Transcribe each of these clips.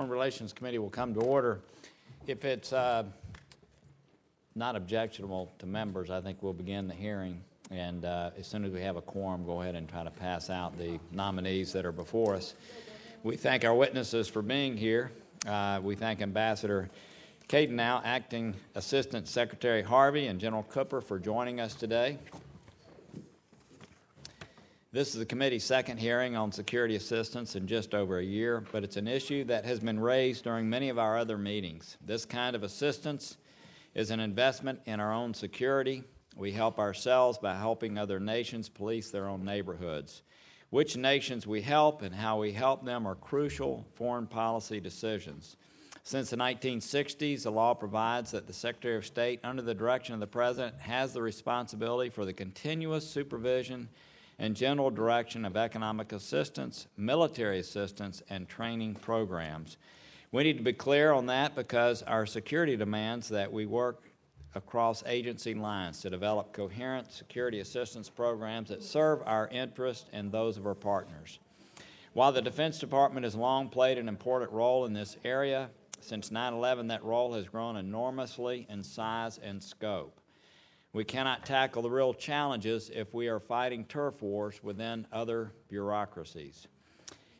Foreign Relations Committee will come to order. If it's uh, not objectionable to members, I think we'll begin the hearing. And uh, as soon as we have a quorum, go ahead and try to pass out the nominees that are before us. We thank our witnesses for being here. Uh, we thank Ambassador Kaidanow, Acting Assistant Secretary Harvey, and General Hooper for joining us today. This is the committee's second hearing on security assistance in just over a year, but it's an issue that has been raised during many of our other meetings. This kind of assistance is an investment in our own security. We help ourselves by helping other nations police their own neighborhoods. Which nations we help and how we help them are crucial foreign policy decisions. Since the 1960s, the law provides that the Secretary of State, under the direction of the President, has the responsibility for the continuous supervision and general direction of economic assistance, military assistance, and training programs. We need to be clear on that because our security demands that we work across agency lines to develop coherent security assistance programs that serve our interests and those of our partners. While the Defense Department has long played an important role in this area, since 9 11, that role has grown enormously in size and scope. We cannot tackle the real challenges if we are fighting turf wars within other bureaucracies.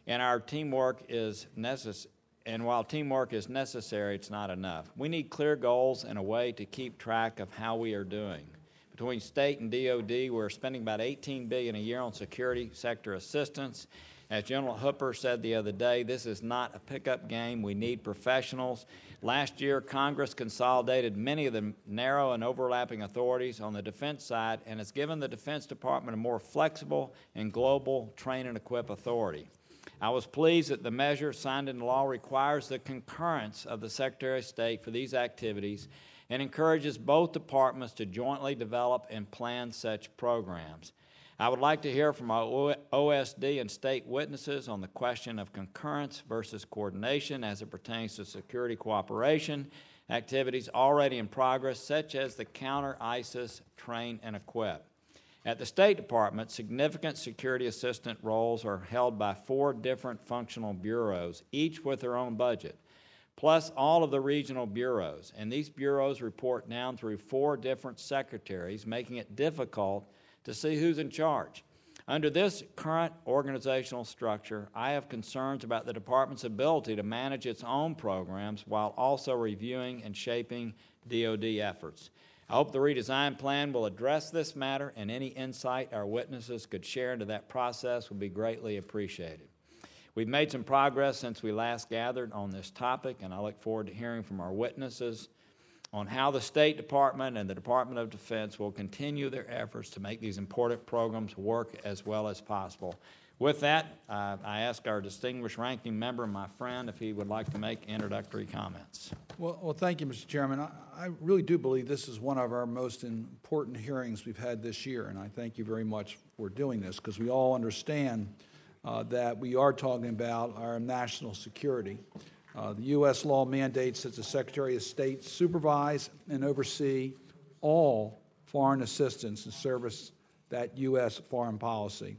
And our teamwork is necessary. And while teamwork is necessary, it's not enough. We need clear goals and a way to keep track of how we are doing. Between state and DoD, we're spending about 18 billion a year on security sector assistance. As General Hooper said the other day, this is not a pickup game. We need professionals Last year, Congress consolidated many of the narrow and overlapping authorities on the defense side and has given the Defense Department a more flexible and global train and equip authority. I was pleased that the measure signed into law requires the concurrence of the Secretary of State for these activities and encourages both departments to jointly develop and plan such programs. I would like to hear from our OSD and state witnesses on the question of concurrence versus coordination as it pertains to security cooperation activities already in progress, such as the Counter ISIS Train and Equip. At the State Department, significant security assistant roles are held by four different functional bureaus, each with their own budget, plus all of the regional bureaus. And these bureaus report down through four different secretaries, making it difficult to see who's in charge. Under this current organizational structure, I have concerns about the department's ability to manage its own programs while also reviewing and shaping DoD efforts. I hope the redesign plan will address this matter, and any insight our witnesses could share into that process would be greatly appreciated. We've made some progress since we last gathered on this topic, and I look forward to hearing from our witnesses on how the State Department and the Department of Defense will continue their efforts to make these important programs work as well as possible. With that, uh, I ask our distinguished ranking member, my friend, if he would like to make introductory comments. Well, well thank you, Mr. Chairman. I, I, really do believe this is one of our most important hearings we've had this year, and I thank you very much for doing this because we all understand uh, that we are talking about our national security. Uh, the U.S. law mandates that the Secretary of State supervise and oversee all foreign assistance and service that U.S. foreign policy.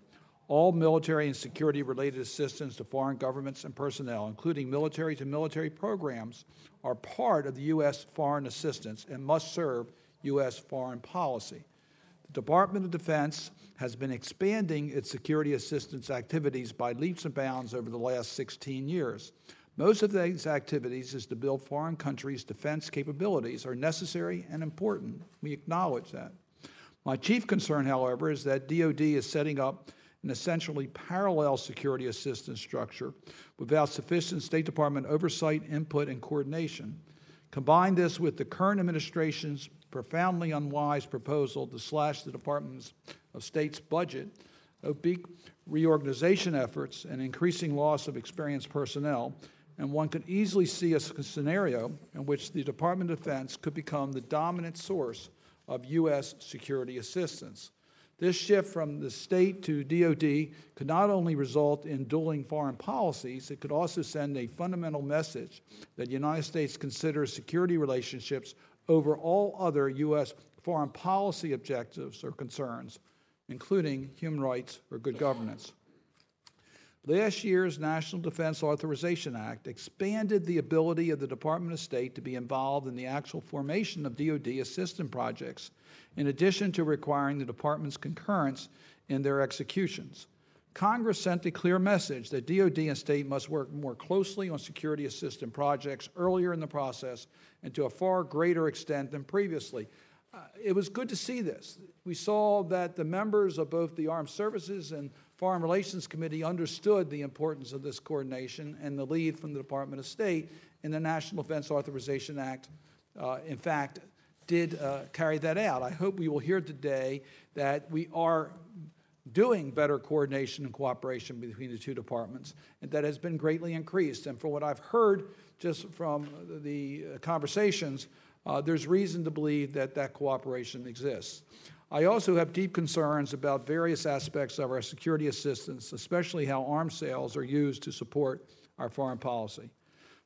All military and security related assistance to foreign governments and personnel, including military to military programs, are part of the U.S. foreign assistance and must serve U.S. foreign policy. The Department of Defense has been expanding its security assistance activities by leaps and bounds over the last 16 years. Most of these activities is to build foreign countries' defense capabilities are necessary and important. We acknowledge that. My chief concern, however, is that DoD is setting up an essentially parallel security assistance structure without sufficient State Department oversight, input, and coordination. Combine this with the current administration's profoundly unwise proposal to slash the Department of State's budget, oblique reorganization efforts, and increasing loss of experienced personnel, and one could easily see a scenario in which the Department of Defense could become the dominant source of U.S. security assistance. This shift from the state to DoD could not only result in dueling foreign policies, it could also send a fundamental message that the United States considers security relationships over all other U.S. foreign policy objectives or concerns, including human rights or good governance. Last year's National Defense Authorization Act expanded the ability of the Department of State to be involved in the actual formation of DoD assistance projects, in addition to requiring the department's concurrence in their executions. Congress sent a clear message that DoD and state must work more closely on security assistance projects earlier in the process and to a far greater extent than previously. Uh, it was good to see this. We saw that the members of both the Armed Services and Foreign Relations Committee understood the importance of this coordination and the lead from the Department of State in the National Defense Authorization Act, uh, in fact, did uh, carry that out. I hope we will hear today that we are doing better coordination and cooperation between the two departments, and that has been greatly increased. And from what I've heard just from the conversations, uh, there's reason to believe that that cooperation exists. I also have deep concerns about various aspects of our security assistance, especially how arms sales are used to support our foreign policy.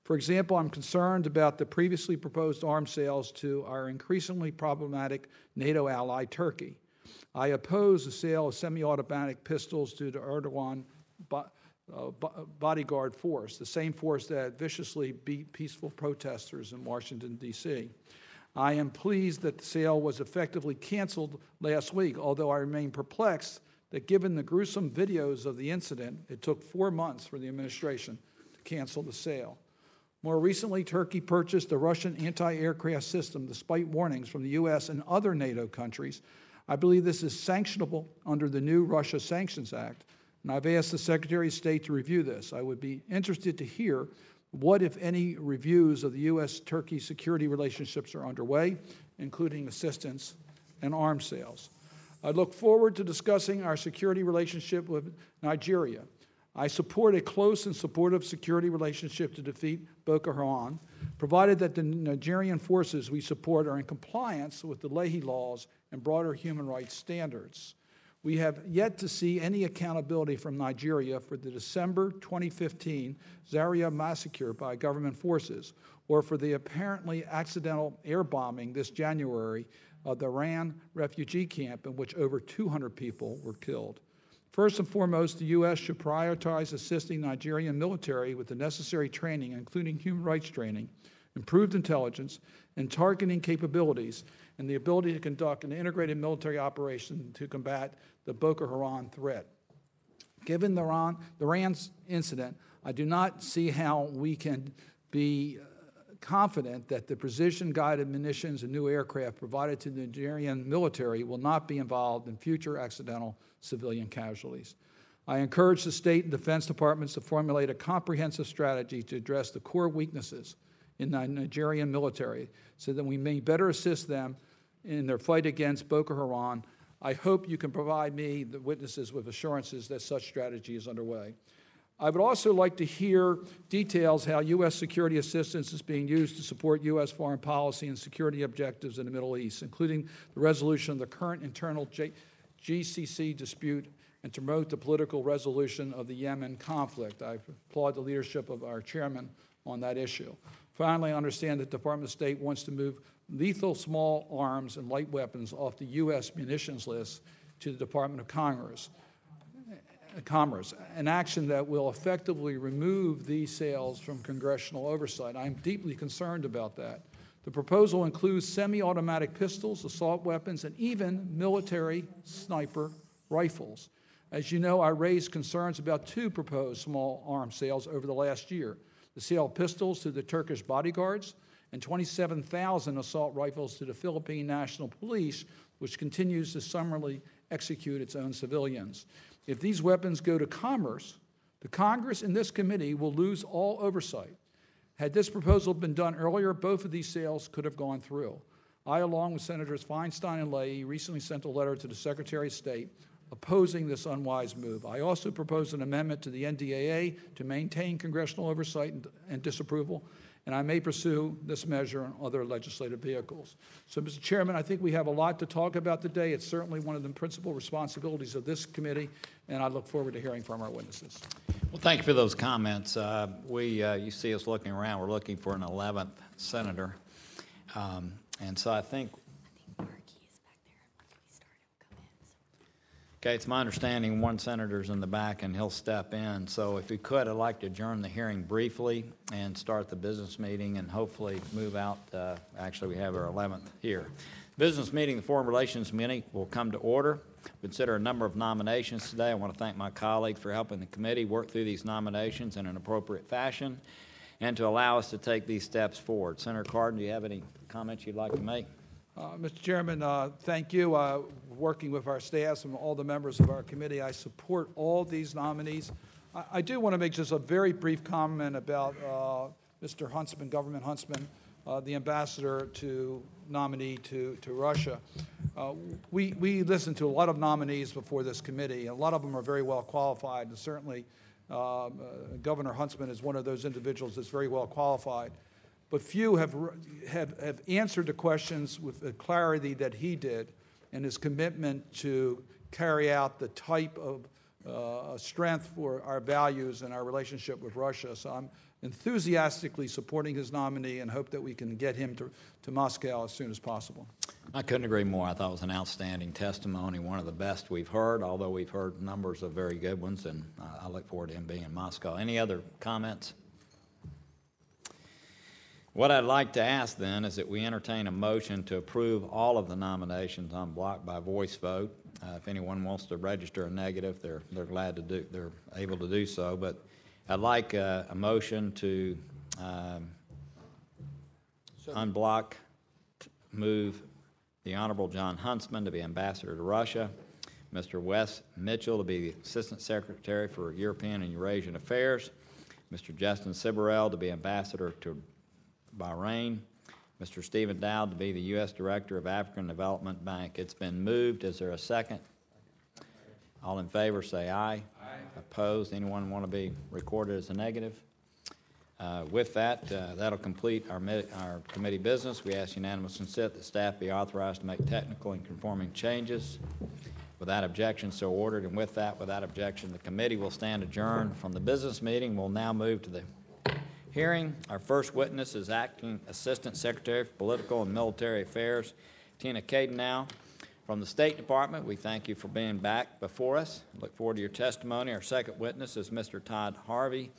For example, I'm concerned about the previously proposed arms sales to our increasingly problematic NATO ally, Turkey. I oppose the sale of semi automatic pistols to the Erdogan uh, bo- bodyguard force, the same force that viciously beat peaceful protesters in Washington, D.C. I am pleased that the sale was effectively canceled last week, although I remain perplexed that given the gruesome videos of the incident, it took four months for the administration to cancel the sale. More recently, Turkey purchased a Russian anti aircraft system despite warnings from the U.S. and other NATO countries I believe this is sanctionable under the new Russia Sanctions Act, and I've asked the Secretary of State to review this. I would be interested to hear what, if any, reviews of the U.S. Turkey security relationships are underway, including assistance and arms sales. I look forward to discussing our security relationship with Nigeria. I support a close and supportive security relationship to defeat Boko Haram, provided that the Nigerian forces we support are in compliance with the Leahy laws and broader human rights standards. We have yet to see any accountability from Nigeria for the December 2015 Zaria massacre by government forces or for the apparently accidental air bombing this January of the Rann refugee camp in which over 200 people were killed. First and foremost, the U.S. should prioritize assisting Nigerian military with the necessary training, including human rights training, improved intelligence, and targeting capabilities and the ability to conduct an integrated military operation to combat the Boko Haram threat. Given the Rann, the Rann's incident, I do not see how we can be uh, confident that the precision guided munitions and new aircraft provided to the Nigerian military will not be involved in future accidental civilian casualties. I encourage the state and defense departments to formulate a comprehensive strategy to address the core weaknesses in the Nigerian military so that we may better assist them in their fight against Boko Haram. I hope you can provide me, the witnesses, with assurances that such strategy is underway. I would also like to hear details how U.S. security assistance is being used to support U.S. foreign policy and security objectives in the Middle East, including the resolution of the current internal J- GCC dispute and to promote the political resolution of the Yemen conflict. I applaud the leadership of our chairman on that issue. Finally, I understand that the Department of State wants to move lethal small arms and light weapons off the U.S. munitions list to the Department of Congress. Uh, Commerce, an action that will effectively remove these sales from congressional oversight. I'm deeply concerned about that. The proposal includes semi automatic pistols, assault weapons, and even military sniper rifles. As you know, I raised concerns about two proposed small arms sales over the last year the sale of pistols to the Turkish bodyguards and 27,000 assault rifles to the Philippine National Police, which continues to summarily execute its own civilians. If these weapons go to commerce, the Congress and this committee will lose all oversight. Had this proposal been done earlier, both of these sales could have gone through. I, along with Senators Feinstein and Leahy, recently sent a letter to the Secretary of State opposing this unwise move. I also proposed an amendment to the NDAA to maintain congressional oversight and, and disapproval and I may pursue this measure on other legislative vehicles. So, Mr. Chairman, I think we have a lot to talk about today. It's certainly one of the principal responsibilities of this committee, and I look forward to hearing from our witnesses. Well, thank you for those comments. Uh, we, uh, you see us looking around. We're looking for an 11th senator, um, and so I think Okay, it's my understanding one senator's in the back and he'll step in. So if we could, I'd like to adjourn the hearing briefly and start the business meeting and hopefully move out. Uh, actually, we have our 11th here. Business meeting, the Foreign Relations Committee will come to order. Consider a number of nominations today. I want to thank my colleagues for helping the committee work through these nominations in an appropriate fashion and to allow us to take these steps forward. Senator Cardin, do you have any comments you'd like to make? Uh, Mr. Chairman, uh, thank you. Working with our staffs and all the members of our committee, I support all these nominees. I- I do want to make just a very brief comment about uh, Mr. Huntsman, Government Huntsman, uh, the ambassador to nominee to to Russia. Uh, We we listened to a lot of nominees before this committee, a lot of them are very well qualified, and certainly um, uh, Governor Huntsman is one of those individuals that's very well qualified but few have, have, have answered the questions with the clarity that he did and his commitment to carry out the type of uh, strength for our values and our relationship with Russia. So I'm enthusiastically supporting his nominee and hope that we can get him to, to Moscow as soon as possible. I couldn't agree more. I thought it was an outstanding testimony, one of the best we've heard, although we've heard numbers of very good ones, and I look forward to him being in Moscow. Any other comments? What I'd like to ask then is that we entertain a motion to approve all of the nominations en bloc by voice vote. Uh, if anyone wants to register a negative, they're, they're glad to do, they're able to do so. But I'd like uh, a motion to um, en bloc, move the Honorable Jon Huntsman to be ambassador to Russia, Mr. Wess Mitchell to be the Assistant Secretary for European and Eurasian Affairs, Mr. Justin Siberell to be ambassador to Bahrain, Mr. Steven Dowd to be the U.S. Director of African Development Bank. It's been moved. Is there a second? All in favor say aye. Aye. Opposed? Anyone want to be recorded as a negative? Uh, With that, uh, that'll complete our, our committee business. We ask unanimous consent that staff be authorized to make technical and conforming changes. Without objection, so ordered. And with that, without objection, the committee will stand adjourned from the business meeting. We'll now move to the hearing. Our first witness is Acting Assistant Secretary for Political and Military Affairs, Tina Caden From the State Department, we thank you for being back before us. Look forward to your testimony. Our second witness is Mr. Todd Harvey,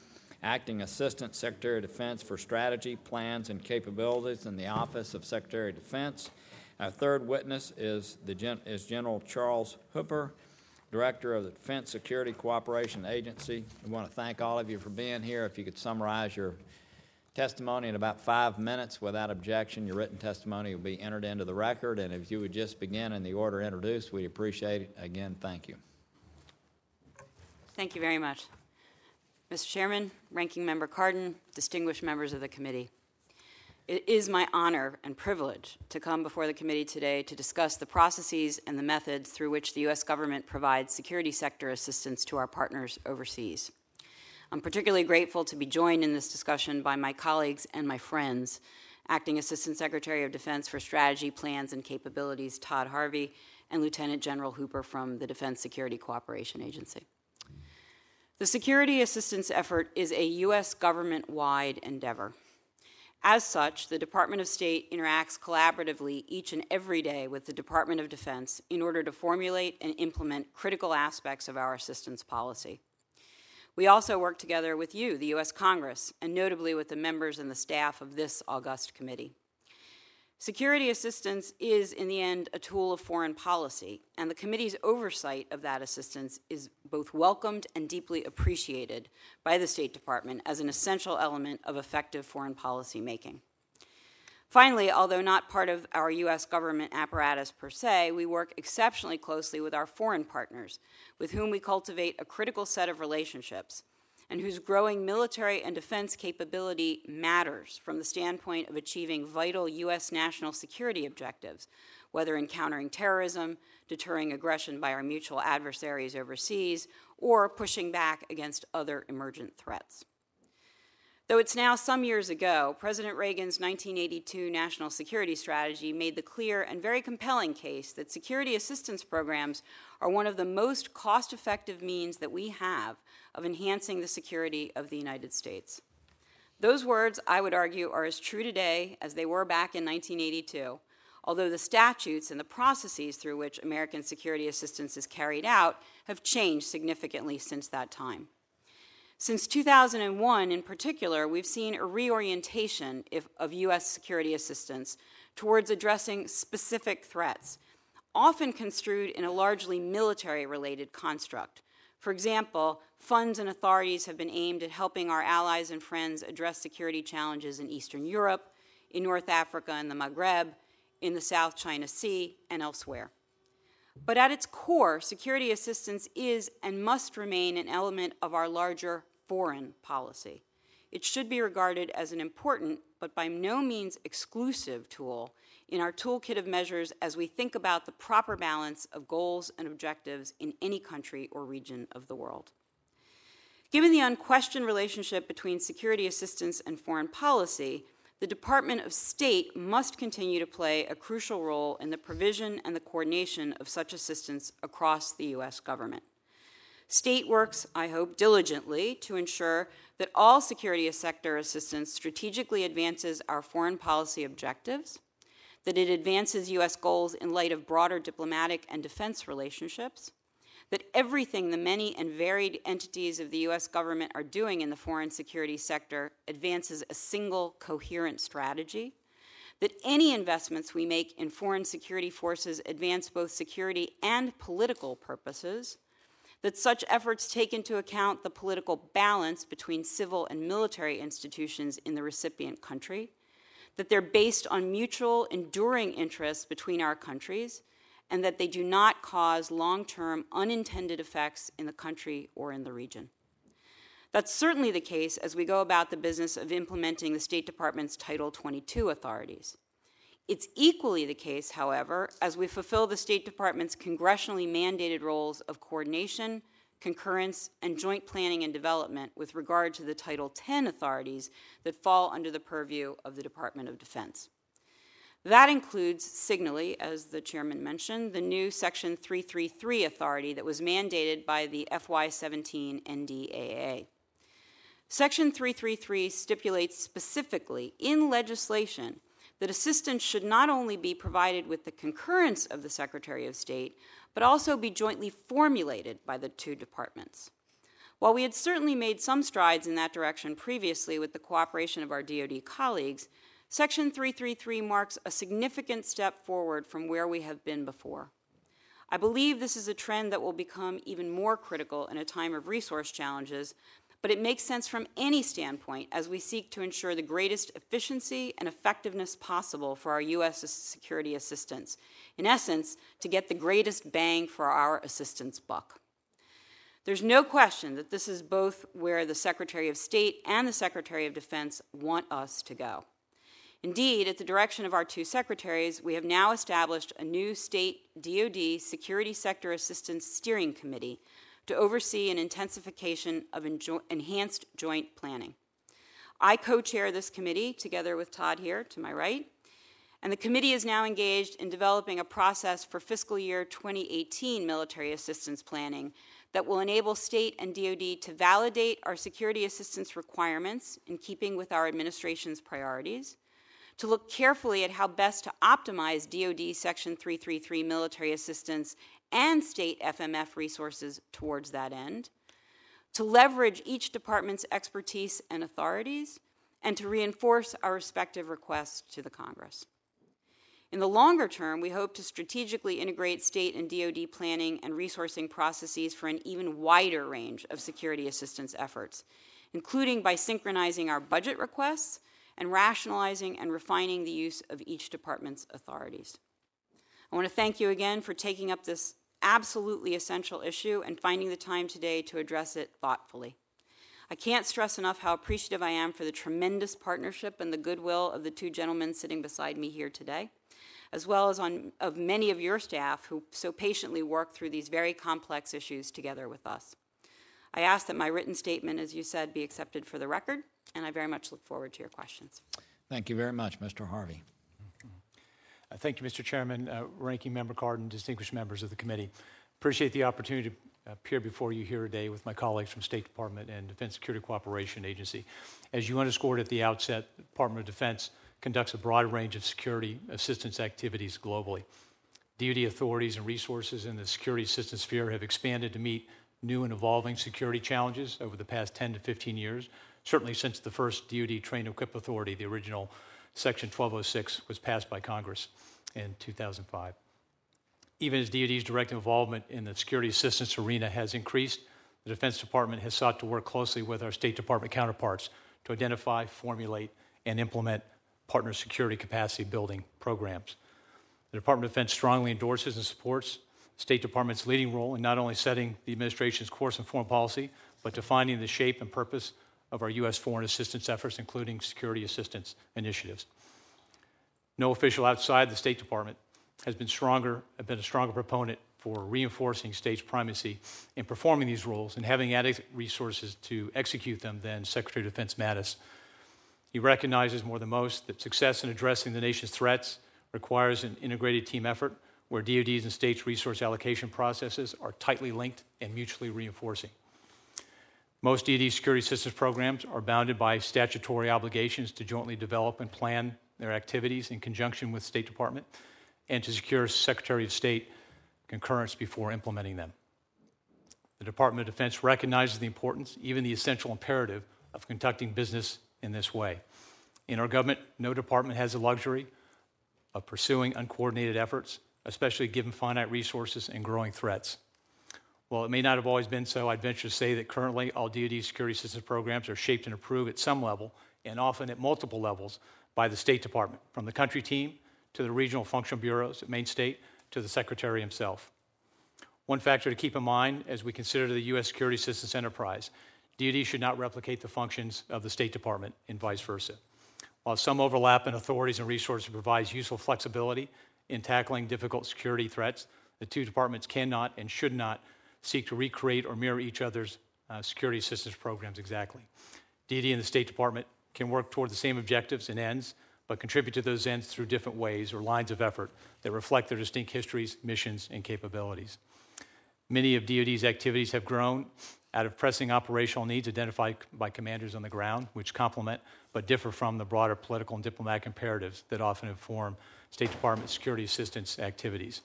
Acting Assistant Secretary of Defense for Strategy, Plans, and Capabilities in the Office of Secretary of Defense. Our third witness is, the Gen- is General Charles Hooper, Director of the Defense Security Cooperation Agency. We want to thank all of you for being here. If you could summarize your testimony in about five minutes without objection. Your written testimony will be entered into the record, and if you would just begin in the order introduced, we'd appreciate it. Again, thank you. Thank you very much. Mr. Chairman, Ranking Member Cardin, distinguished members of the committee. It is my honor and privilege to come before the committee today to discuss the processes and the methods through which the U.S. government provides security sector assistance to our partners overseas. I'm particularly grateful to be joined in this discussion by my colleagues and my friends, Acting Assistant Secretary of Defense for Strategy, Plans, and Capabilities, Todd Harvey, and Lieutenant General Hooper from the Defense Security Cooperation Agency. The security assistance effort is a U.S. government wide endeavor. As such, the Department of State interacts collaboratively each and every day with the Department of Defense in order to formulate and implement critical aspects of our assistance policy. We also work together with you, the U.S. Congress, and notably with the members and the staff of this august committee. Security assistance is, in the end, a tool of foreign policy, and the committee's oversight of that assistance is both welcomed and deeply appreciated by the State Department as an essential element of effective foreign policy making. Finally, although not part of our U.S. government apparatus per se, we work exceptionally closely with our foreign partners, with whom we cultivate a critical set of relationships, and whose growing military and defense capability matters from the standpoint of achieving vital U.S. national security objectives, whether in countering terrorism, deterring aggression by our mutual adversaries overseas, or pushing back against other emergent threats. Though it's now some years ago, President Reagan's 1982 National Security Strategy made the clear and very compelling case that security assistance programs are one of the most cost effective means that we have of enhancing the security of the United States. Those words, I would argue, are as true today as they were back in 1982, although the statutes and the processes through which American security assistance is carried out have changed significantly since that time. Since 2001, in particular, we've seen a reorientation if, of U.S. security assistance towards addressing specific threats, often construed in a largely military related construct. For example, funds and authorities have been aimed at helping our allies and friends address security challenges in Eastern Europe, in North Africa and the Maghreb, in the South China Sea, and elsewhere. But at its core, security assistance is and must remain an element of our larger foreign policy. It should be regarded as an important, but by no means exclusive, tool in our toolkit of measures as we think about the proper balance of goals and objectives in any country or region of the world. Given the unquestioned relationship between security assistance and foreign policy, the Department of State must continue to play a crucial role in the provision and the coordination of such assistance across the U.S. government. State works, I hope, diligently to ensure that all security sector assistance strategically advances our foreign policy objectives, that it advances U.S. goals in light of broader diplomatic and defense relationships, that everything the many and varied entities of the U.S. government are doing in the foreign security sector advances a single coherent strategy, that any investments we make in foreign security forces advance both security and political purposes, that such efforts take into account the political balance between civil and military institutions in the recipient country, that they're based on mutual, enduring interests between our countries, and that they do not cause long term unintended effects in the country or in the region. That's certainly the case as we go about the business of implementing the State Department's Title 22 authorities. It's equally the case, however, as we fulfill the State Department's congressionally mandated roles of coordination, concurrence, and joint planning and development with regard to the Title 10 authorities that fall under the purview of the Department of Defense. That includes signally, as the chairman mentioned, the new Section 333 authority that was mandated by the FY17 NDAA. Section 333 stipulates specifically in legislation that assistance should not only be provided with the concurrence of the Secretary of State, but also be jointly formulated by the two departments. While we had certainly made some strides in that direction previously with the cooperation of our DoD colleagues, Section 333 marks a significant step forward from where we have been before. I believe this is a trend that will become even more critical in a time of resource challenges, but it makes sense from any standpoint as we seek to ensure the greatest efficiency and effectiveness possible for our U.S. security assistance. In essence, to get the greatest bang for our assistance buck. There's no question that this is both where the Secretary of State and the Secretary of Defense want us to go. Indeed, at the direction of our two secretaries, we have now established a new state DoD Security Sector Assistance Steering Committee to oversee an intensification of enjo- enhanced joint planning. I co chair this committee together with Todd here to my right, and the committee is now engaged in developing a process for fiscal year 2018 military assistance planning that will enable state and DoD to validate our security assistance requirements in keeping with our administration's priorities to look carefully at how best to optimize DoD Section 333 military assistance and state FMF resources towards that end, to leverage each department's expertise and authorities, and to reinforce our respective requests to the Congress. In the longer term, we hope to strategically integrate state and DoD planning and resourcing processes for an even wider range of security assistance efforts, including by synchronizing our budget requests and rationalizing and refining the use of each department's authorities. I want to thank you again for taking up this absolutely essential issue and finding the time today to address it thoughtfully. I can't stress enough how appreciative I am for the tremendous partnership and the goodwill of the two gentlemen sitting beside me here today, as well as on, of many of your staff who so patiently work through these very complex issues together with us. I ask that my written statement, as you said, be accepted for the record and I very much look forward to your questions. Thank you very much, Mr. Harvey. Uh, thank you, Mr. Chairman, uh, Ranking Member Cardin, distinguished members of the committee. Appreciate the opportunity to appear before you here today with my colleagues from State Department and Defense Security Cooperation Agency. As you underscored at the outset, the Department of Defense conducts a broad range of security assistance activities globally. DoD authorities and resources in the security assistance sphere have expanded to meet new and evolving security challenges over the past 10 to 15 years, certainly since the first DoD Train Equip Authority, the original Section 1206, was passed by Congress in 2005. Even as DoD's direct involvement in the security assistance arena has increased, the Defense Department has sought to work closely with our State Department counterparts to identify, formulate, and implement partner security capacity building programs. The Department of Defense strongly endorses and supports the State Department's leading role in not only setting the administration's course and foreign policy, but defining the shape and purpose of our U.S. foreign assistance efforts, including security assistance initiatives. No official outside the State Department has been stronger, been a stronger proponent for reinforcing states' primacy in performing these roles and having adequate resources to execute them than Secretary of Defense Mattis. He recognizes more than most that success in addressing the nation's threats requires an integrated team effort where DoD's and states' resource allocation processes are tightly linked and mutually reinforcing. Most DoD security assistance programs are bounded by statutory obligations to jointly develop and plan their activities in conjunction with State Department and to secure Secretary of State concurrence before implementing them. The Department of Defense recognizes the importance, even the essential imperative, of conducting business in this way. In our government, no department has the luxury of pursuing uncoordinated efforts, especially given finite resources and growing threats. While it may not have always been so, I'd venture to say that currently all DoD security assistance programs are shaped and approved at some level, and often at multiple levels, by the State Department, from the country team to the regional functional bureaus at Main State to the Secretary himself. One factor to keep in mind as we consider the U.S. security assistance enterprise DoD should not replicate the functions of the State Department and vice versa. While some overlap in authorities and resources provides useful flexibility in tackling difficult security threats, the two departments cannot and should not seek to recreate or mirror each other's uh, security assistance programs exactly. DoD and the State Department can work toward the same objectives and ends, but contribute to those ends through different ways or lines of effort that reflect their distinct histories, missions, and capabilities. Many of DoD's activities have grown out of pressing operational needs identified by commanders on the ground, which complement but differ from the broader political and diplomatic imperatives that often inform State Department security assistance activities.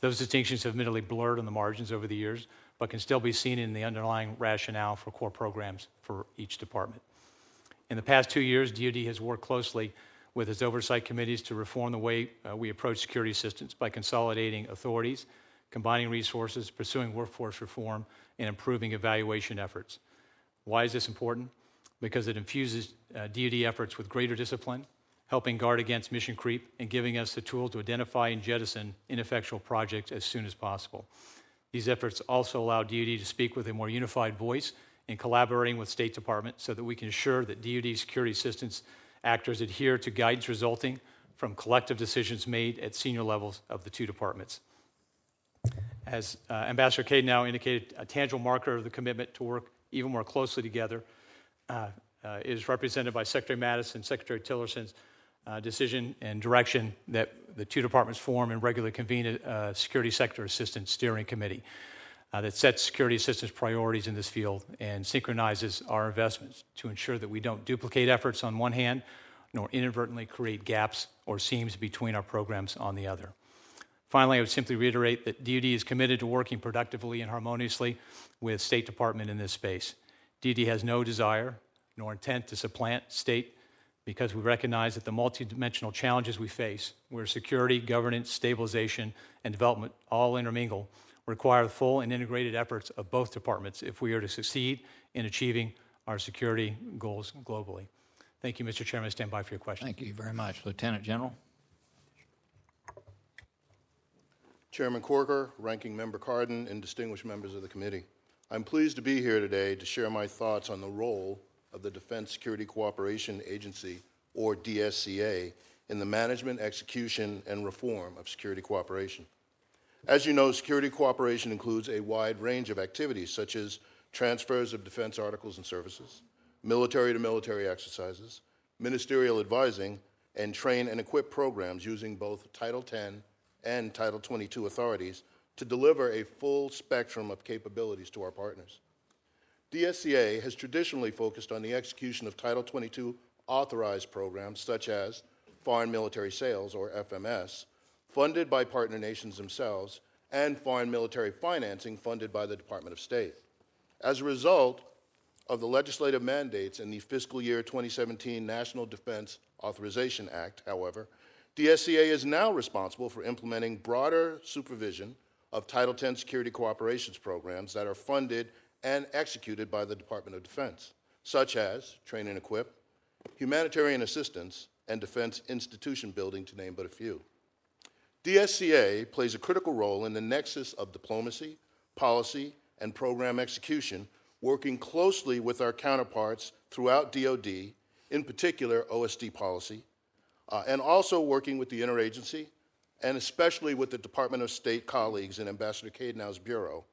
Those distinctions have admittedly blurred on the margins over the years, but can still be seen in the underlying rationale for core programs for each department. In the past two years, DoD has worked closely with its oversight committees to reform the way uh, we approach security assistance by consolidating authorities, combining resources, pursuing workforce reform, and improving evaluation efforts. Why is this important? Because it infuses uh, DoD efforts with greater discipline, helping guard against mission creep, and giving us the tools to identify and jettison ineffectual projects as soon as possible. These efforts also allow DoD to speak with a more unified voice in collaborating with State Department so that we can ensure that DoD security assistance actors adhere to guidance resulting from collective decisions made at senior levels of the two departments. As uh, Ambassador Kaidanow indicated, a tangible marker of the commitment to work even more closely together uh, uh, is represented by Secretary Mattis and Secretary Tillerson's uh, decision and direction that the two departments form and regularly convene a uh, Security Sector Assistance Steering Committee uh, that sets security assistance priorities in this field and synchronizes our investments to ensure that we don't duplicate efforts on one hand, nor inadvertently create gaps or seams between our programs on the other. Finally, I would simply reiterate that DoD is committed to working productively and harmoniously with State Department in this space. DoD has no desire nor intent to supplant state because we recognize that the multidimensional challenges we face, where security, governance, stabilization, and development all intermingle, require the full and integrated efforts of both departments if we are to succeed in achieving our security goals globally. Thank you, Mr. Chairman. I stand by for your questions. Thank you very much. Lieutenant General? Chairman Corker, Ranking Member Cardin, and distinguished members of the committee. I'm pleased to be here today to share my thoughts on the role of the Defense Security Cooperation Agency, or DSCA, in the management, execution, and reform of security cooperation. As you know, security cooperation includes a wide range of activities such as transfers of defense articles and services, military to military exercises, ministerial advising, and train and equip programs using both Title X and Title 22 authorities to deliver a full spectrum of capabilities to our partners. DSCA has traditionally focused on the execution of Title 22 authorized programs such as Foreign Military Sales, or FMS, funded by partner nations themselves, and foreign military financing funded by the Department of State. As a result of the legislative mandates in the fiscal year 2017 National Defense Authorization Act, however, DSCA is now responsible for implementing broader supervision of Title 10 security cooperations programs that are funded and executed by the Department of Defense, such as train and equip, humanitarian assistance, and defense institution building, to name but a few. DSCA plays a critical role in the nexus of diplomacy, policy, and program execution, working closely with our counterparts throughout DoD, in particular OSD policy, uh, and also working with the interagency, and especially with the Department of State colleagues in Ambassador Kaidanow's bureau,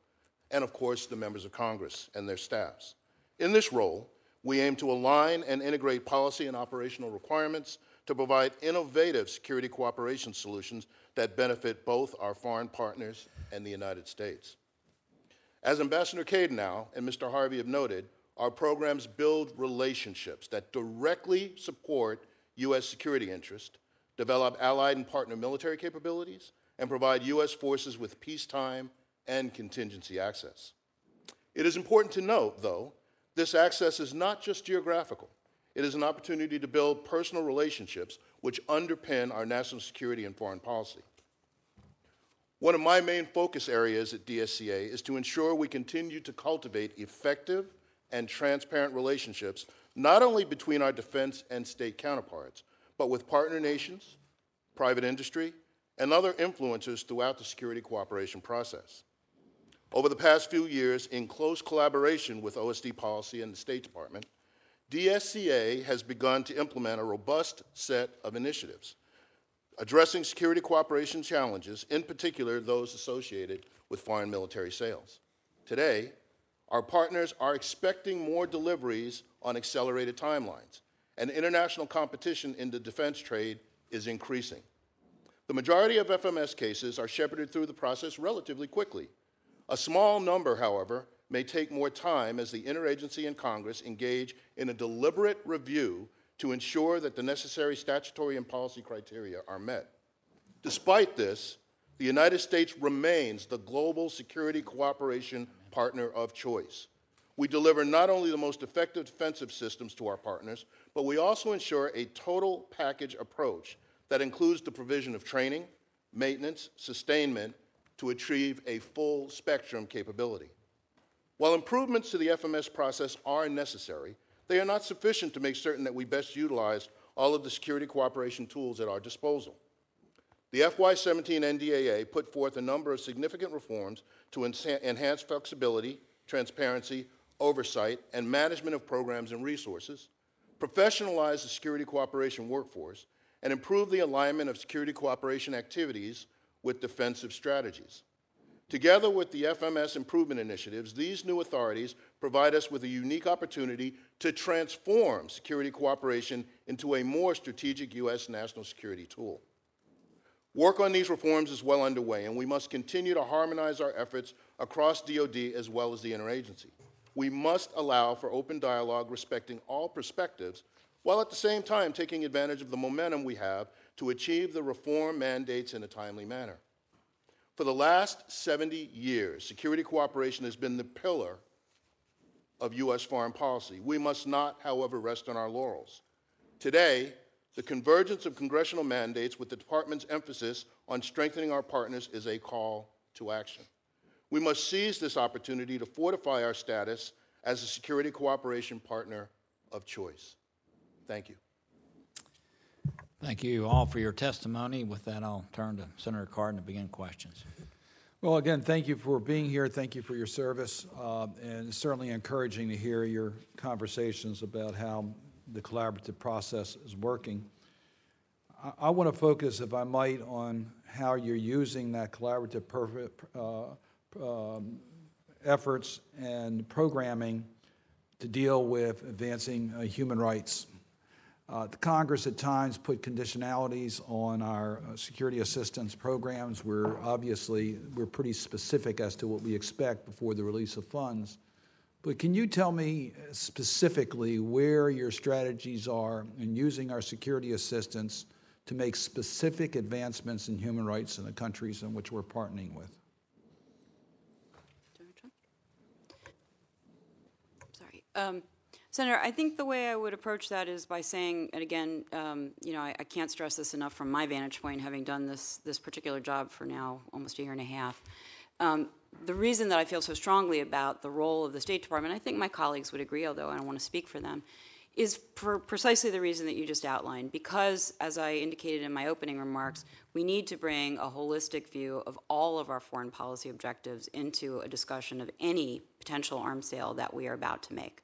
and of course the members of Congress and their staffs. In this role, we aim to align and integrate policy and operational requirements to provide innovative security cooperation solutions that benefit both our foreign partners and the United States. As Ambassador Kaidanow and Mr. Harvey have noted, our programs build relationships that directly support U.S. security interests, develop allied and partner military capabilities, and provide U.S. forces with peacetime and contingency access. It is important to note, though, this access is not just geographical. It is an opportunity to build personal relationships which underpin our national security and foreign policy. One of my main focus areas at DSCA is to ensure we continue to cultivate effective and transparent relationships not only between our defense and state counterparts, but with partner nations, private industry, and other influencers throughout the security cooperation process. Over the past few years, in close collaboration with OSD Policy and the State Department, DSCA has begun to implement a robust set of initiatives addressing security cooperation challenges, in particular those associated with foreign military sales. Today, our partners are expecting more deliveries on accelerated timelines, and international competition in the defense trade is increasing. The majority of FMS cases are shepherded through the process relatively quickly. A small number, however, may take more time as the interagency and Congress engage in a deliberate review to ensure that the necessary statutory and policy criteria are met. Despite this, the United States remains the global security cooperation partner of choice. We deliver not only the most effective defensive systems to our partners, but we also ensure a total package approach that includes the provision of training, maintenance, sustainment to achieve a full spectrum capability. While improvements to the FMS process are necessary, they are not sufficient to make certain that we best utilize all of the security cooperation tools at our disposal. The FY17 NDAA put forth a number of significant reforms to enhance flexibility, transparency, oversight, and management of programs and resources, professionalize the security cooperation workforce, and improve the alignment of security cooperation activities with defensive strategies. Together with the FMS improvement initiatives, these new authorities provide us with a unique opportunity to transform security cooperation into a more strategic U.S. national security tool. Work on these reforms is well underway, and we must continue to harmonize our efforts across DoD as well as the interagency. We must allow for open dialogue respecting all perspectives, while at the same time taking advantage of the momentum we have to achieve the reform mandates in a timely manner. For the last 70 years, security cooperation has been the pillar of U.S. foreign policy. We must not, however, rest on our laurels. Today, the convergence of congressional mandates with the Department's emphasis on strengthening our partners is a call to action. We must seize this opportunity to fortify our status as a security cooperation partner of choice. Thank you. Thank you all for your testimony. With that, I'll turn to Senator Cardin to begin questions. Well, again, thank you for being here. Thank you for your service. Uh, and it's certainly encouraging to hear your conversations about how the collaborative process is working. I, I want to focus, if I might, on how you're using that collaborative perfect, uh, um, efforts and programming to deal with advancing uh, human rights the Congress at times put conditionalities on our uh, security assistance programs. We're obviously we're pretty specific as to what we expect before the release of funds. But can you tell me specifically where your strategies are in using our security assistance to make specific advancements in human rights in the countries in which we're partnering with? Sorry. Um, Senator, I think the way I would approach that is by saying, and again, um, you know, I, I can't stress this enough from my vantage point, having done this this particular job for now almost a year and a half. Um, the reason that I feel so strongly about the role of the State Department, I think my colleagues would agree, although I don't want to speak for them, is for precisely the reason that you just outlined. Because, as I indicated in my opening remarks, we need to bring a holistic view of all of our foreign policy objectives into a discussion of any potential arms sale that we are about to make.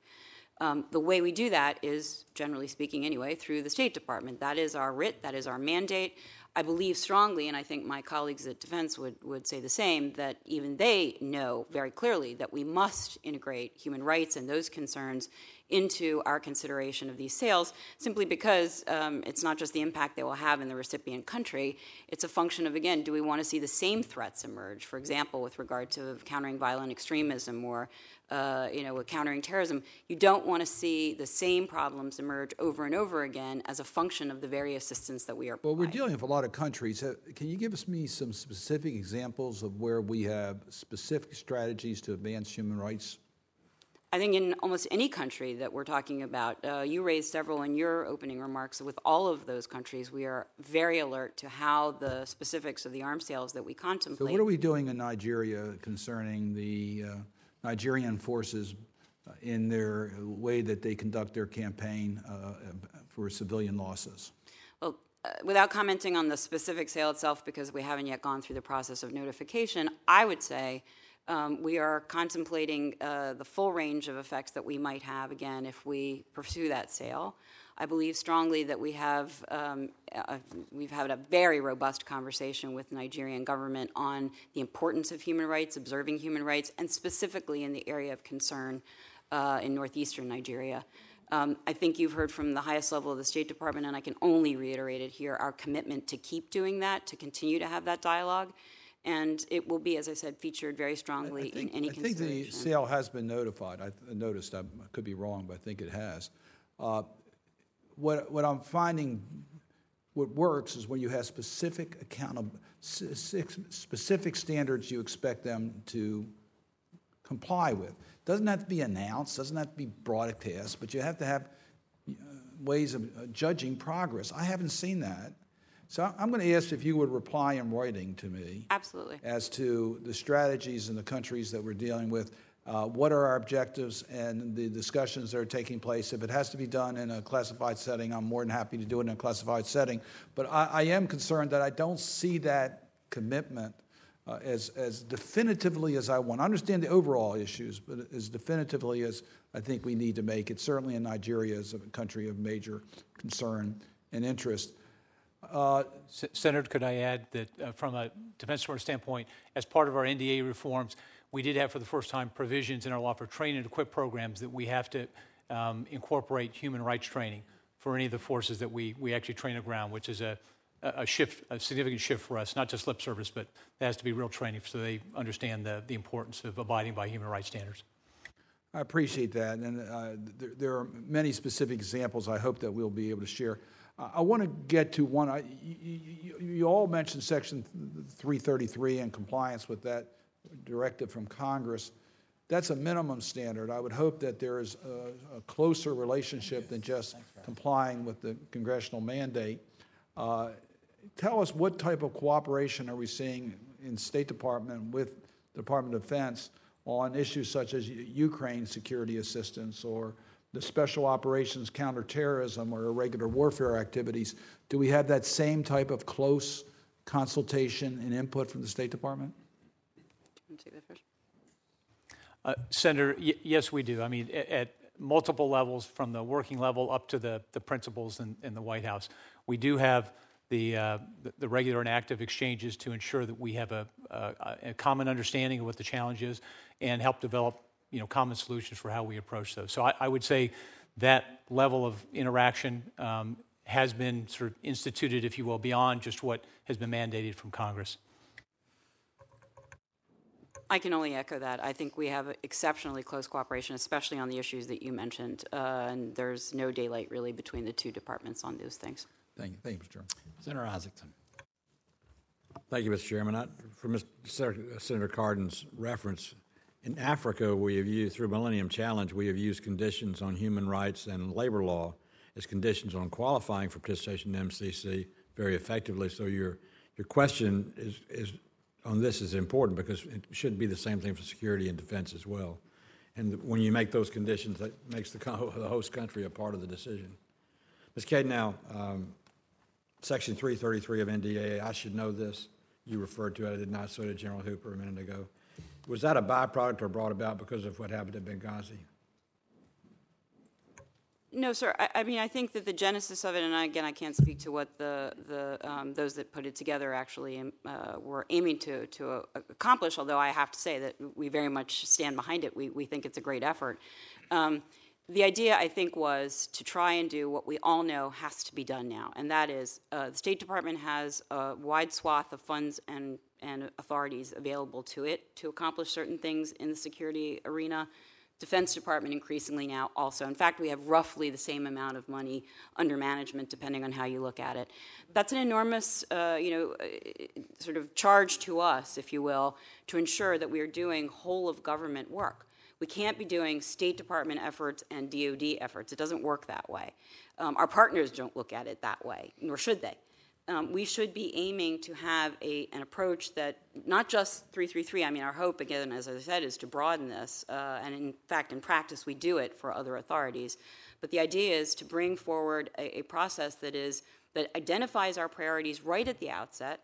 Um, the way we do that is, generally speaking anyway, through the State Department. That is our writ, that is our mandate. I believe strongly, and I think my colleagues at Defense would, would say the same, that even they know very clearly that we must integrate human rights and those concerns into our consideration of these sales, simply because um, it's not just the impact they will have in the recipient country, it's a function of, again, do we want to see the same threats emerge? For example, with regard to countering violent extremism or uh, you know, with countering terrorism, you don't want to see the same problems emerge over and over again as a function of the very assistance that we are Well, we're dealing with a lot of countries. Uh, Can you give us me some specific examples of where we have specific strategies to advance human rights? I think in almost any country that we're talking about, uh, you raised several in your opening remarks. With all of those countries, we are very alert to how the specifics of the arms sales that we contemplate. So what are we doing in Nigeria concerning the uh, Nigerian forces uh, in their way that they conduct their campaign uh, for civilian losses? Well, uh, without commenting on the specific sale itself, because we haven't yet gone through the process of notification, I would say um, we are contemplating uh, the full range of effects that we might have, again, if we pursue that sale. I believe strongly that we have um, uh, we've had a very robust conversation with the Nigerian government on the importance of human rights, observing human rights, and specifically in the area of concern uh, in northeastern Nigeria. Um, I think you've heard from the highest level of the State Department, and I can only reiterate it here our commitment to keep doing that, to continue to have that dialogue. And it will be, as I said, featured very strongly in any I think the sale has been notified. I noticed, I could be wrong, but I think it has. Uh, What, what I'm finding, what works is when you have specific accountable, specific standards you expect them to comply with. Doesn't have to be announced, doesn't have to be broadcast, but you have to have uh, ways of uh, judging progress. I haven't seen that. So I'm going to ask if you would reply in writing to me Absolutely. as to the strategies in the countries that we're dealing with. Uh, what are our objectives and the discussions that are taking place? If it has to be done in a classified setting, I'm more than happy to do it in a classified setting. But I, I am concerned that I don't see that commitment uh, as, as definitively as I want. I understand the overall issues, but as definitively as I think we need to make it. Certainly in Nigeria is a country of major concern and interest. S- Senator, could I add that uh, from a Defense Department standpoint, as part of our NDA reforms, we did have for the first time provisions in our law for training and equip programs that we have to um, incorporate human rights training for any of the forces that we, we actually train aground, which is a, a shift, a significant shift for us, not just lip service, but there has to be real training so they understand the, the importance of abiding by human rights standards. I appreciate that, and uh, there, there are many specific examples I hope that we'll be able to share. I, I want to get to one. I, you, you, you all mentioned Section 333 and compliance with that directive from Congress. That's a minimum standard. I would hope that there is a, a closer relationship than just complying with the congressional mandate. Uh, tell us what type of cooperation are we seeing in State Department with the Department of Defense on issues such as Ukraine security assistance or the special operations counterterrorism or irregular warfare activities. Do we have that same type of close consultation and input from the State Department? To take that first? Uh, Senator, yes, we do. I mean, a- at multiple levels, from the working level up to the, the principals in, in the White House, we do have the, uh, the- the regular and active exchanges to ensure that we have a, a, a common understanding of what the challenge is and help develop, you know, common solutions for how we approach those. So I, I would say that level of interaction um, has been sort of instituted, if you will, beyond just what has been mandated from Congress. I can only echo that. I think we have exceptionally close cooperation, especially on the issues that you mentioned, uh, and there's no daylight really between the two departments on those things. Thank you, thank you, Mr. Chairman. Senator Isakson. Thank you, Mr. Chairman. I- For Mr. Sen- Senator Cardin's reference, in Africa, we have used, through Millennium Challenge, we have used conditions on human rights and labor law as conditions on qualifying for participation in MCC very effectively. So your, your question is, is, on this is important because it should be the same thing for security and defense as well. And when you make those conditions, that makes the, the host country a part of the decision. Ms. Kaidanow, um, Section 333 of NDAA, I should know this. You referred to it, I did not, so did General Hooper a minute ago. Was that a byproduct or brought about because of what happened at Benghazi? No, sir. I, I mean, I think that the genesis of it, and I, again, I can't speak to what the, the um, those that put it together actually um, uh, were aiming to to uh, accomplish. Although I have to say that we very much stand behind it. We we think it's a great effort. Um, the idea, I think, was to try and do what we all know has to be done now, and that is uh, the State Department has a wide swath of funds and and authorities available to it to accomplish certain things in the security arena. Defense Department increasingly now also. In fact, we have roughly the same amount of money under management, depending on how you look at it. That's an enormous, uh, you know, uh, sort of charge to us, if you will, to ensure that we are doing whole of government work. We can't be doing State Department efforts and DoD efforts. It doesn't work that way. Um, our partners don't look at it that way, nor should they um, we should be aiming to have a, an approach that not just 333, I mean, our hope, again, as I said, is to broaden this. Uh, and in fact, in practice, we do it for other authorities. But the idea is to bring forward a, a process that is that identifies our priorities right at the outset,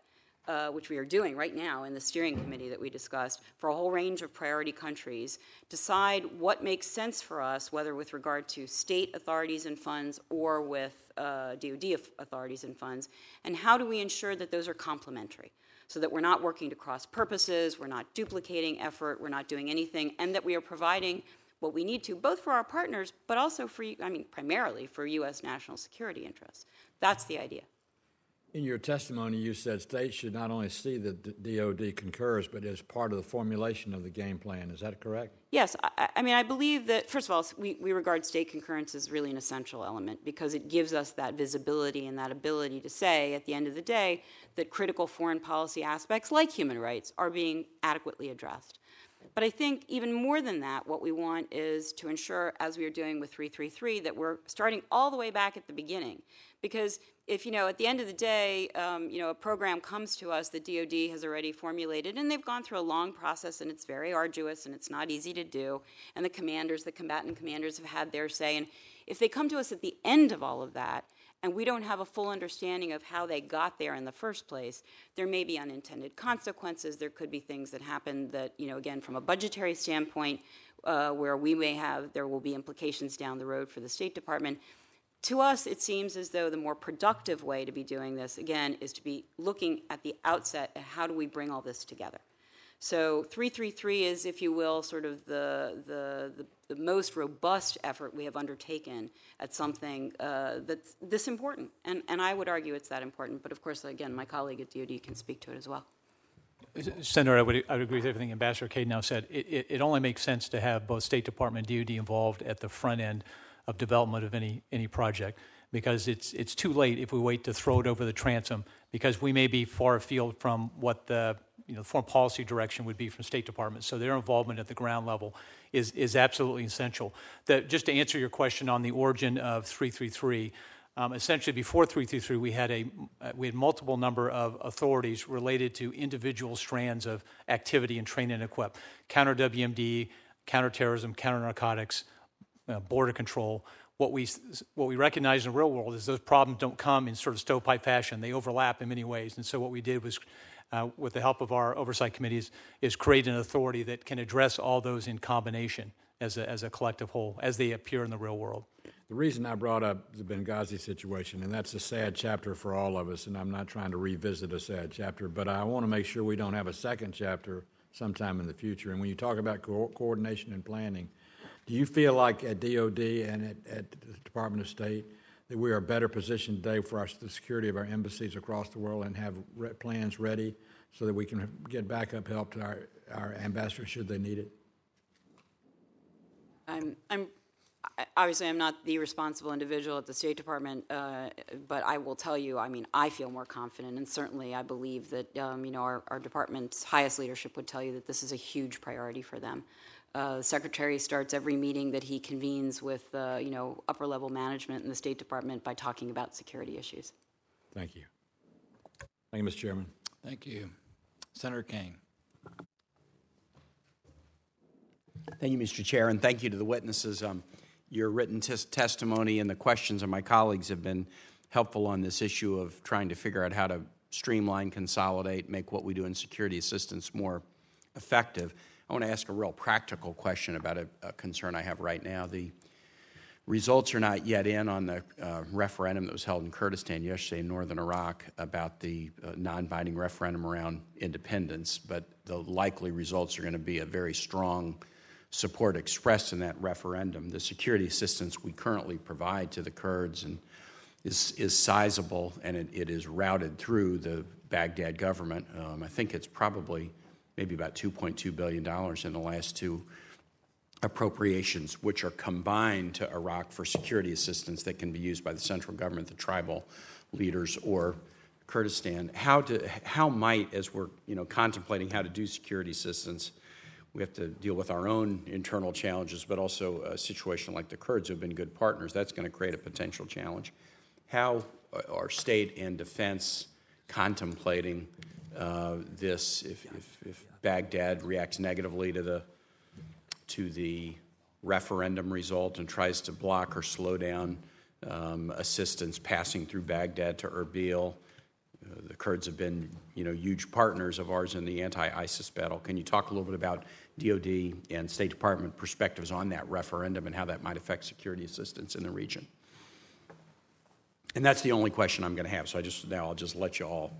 uh, which we are doing right now in the steering committee that we discussed, for a whole range of priority countries, decide what makes sense for us, whether with regard to state authorities and funds or with uh, DoD authorities and funds, and how do we ensure that those are complementary? So that we're not working to cross purposes, we're not duplicating effort, we're not doing anything, and that we are providing what we need to, both for our partners, but also for, I mean, primarily for U.S. national security interests. That's the idea. In your testimony, you said states should not only see that the DOD concurs, but as part of the formulation of the game plan. Is that correct? Yes, I, I mean, I believe that, first of all, we, we regard state concurrence as really an essential element because it gives us that visibility and that ability to say, at the end of the day, that critical foreign policy aspects like human rights are being adequately addressed. But I think even more than that, what we want is to ensure, as we are doing with 333, that we're starting all the way back at the beginning. Because if, you know, at the end of the day, um, you know, a program comes to us that DoD has already formulated, and they've gone through a long process, and it's very arduous, and it's not easy to do, and the commanders, the combatant commanders have had their say, and if they come to us at the end of all of that, and we don't have a full understanding of how they got there in the first place, there may be unintended consequences. There could be things that happen that, you know, again, from a budgetary standpoint, uh, where we may have, there will be implications down the road for the State Department. To us, it seems as though the more productive way to be doing this, again, is to be looking at the outset at how do we bring all this together. So 333 is, if you will, sort of the, the, the, the most robust effort we have undertaken at something uh, that's this important. And, and I would argue it's that important. But of course, again, my colleague at DoD can speak to it as well. Senator, I would, I would agree with everything Ambassador Kaidanow said. It, it, it only makes sense to have both State Department and DoD involved at the front end of development of any, any project because it's, it's too late if we wait to throw it over the transom because we may be far afield from what the you know, foreign policy direction would be from State Department. So their involvement at the ground level is, is absolutely essential. The, just to answer your question on the origin of 333, um, essentially before 333 we had a uh, we had multiple number of authorities related to individual strands of activity and train and equip counter WMD counterterrorism counter narcotics uh, border control what we what we recognize in the real world is those problems don't come in sort of stovepipe fashion. They overlap in many ways. And so what we did was uh, with the help of our oversight committees is create an authority that can address all those in combination as a, as a collective whole as they appear in the real world. The reason I brought up the Benghazi situation, and that's a sad chapter for all of us, and I'm not trying to revisit a sad chapter, but I want to make sure we don't have a second chapter sometime in the future. And when you talk about co- coordination and planning, do you feel like at DOD and at, at the Department of State that we are better positioned today for our, the security of our embassies across the world and have re- plans ready so that we can get backup help to our, our ambassadors should they need it? I'm, I'm obviously, I'm not the responsible individual at the State Department, uh, but I will tell you, I mean, I feel more confident, and certainly I believe that, um, you know, our, our department's highest leadership would tell you that this is a huge priority for them. Uh, the secretary starts every meeting that he convenes with, uh, you know, upper level management in the State Department by talking about security issues. Thank you. Thank you, Mr. Chairman. Thank you. Senator Kaine. Thank you, Mr. Chair, and thank you to the witnesses. Um, your written tes- testimony and the questions of my colleagues have been helpful on this issue of trying to figure out how to streamline, consolidate, make what we do in security assistance more effective. I want to ask a real practical question about a, a concern I have right now. The results are not yet in on the uh, referendum that was held in Kurdistan yesterday in northern Iraq about the uh, non binding referendum around independence, but the likely results are going to be a very strong support expressed in that referendum. The security assistance we currently provide to the Kurds and is, is sizable and it, it is routed through the Baghdad government. Um, I think it's probably maybe about $2.2 billion in the last two appropriations, which are combined to Iraq for security assistance that can be used by the central government, the tribal leaders, or Kurdistan. How, do, how might, as we're you know, contemplating how to do security assistance, we have to deal with our own internal challenges, but also a situation like the Kurds who have been good partners. That's going to create a potential challenge. How are state and defense contemplating uh, this if, if, if Baghdad reacts negatively to the to the referendum result and tries to block or slow down um, assistance passing through Baghdad to Erbil. Uh, the Kurds have been, you know, huge partners of ours in the anti-ISIS battle. Can you talk a little bit about DoD and State Department perspectives on that referendum and how that might affect security assistance in the region? And that's the only question I'm going to have. So I just now I'll just let you all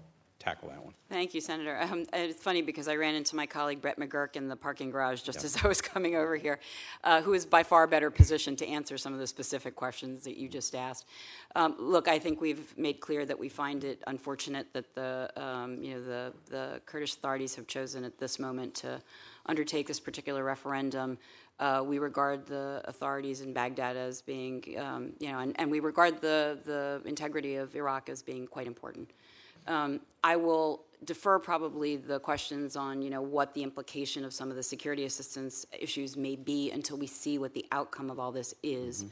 tackle that one. Thank you, Senator. Um, it's funny because I ran into my colleague Brett McGurk in the parking garage just as I was coming over here, uh, who is by far better positioned to answer some of the specific questions that you just asked. Um, look, I think we've made clear that we find it unfortunate that the um, you know the the Kurdish authorities have chosen at this moment to undertake this particular referendum. Uh, we regard the authorities in Baghdad as being, um, you know, and, and we regard the, the integrity of Iraq as being quite important. Um, I will defer probably the questions on, you know, what the implication of some of the security assistance issues may be until we see what the outcome of all this is.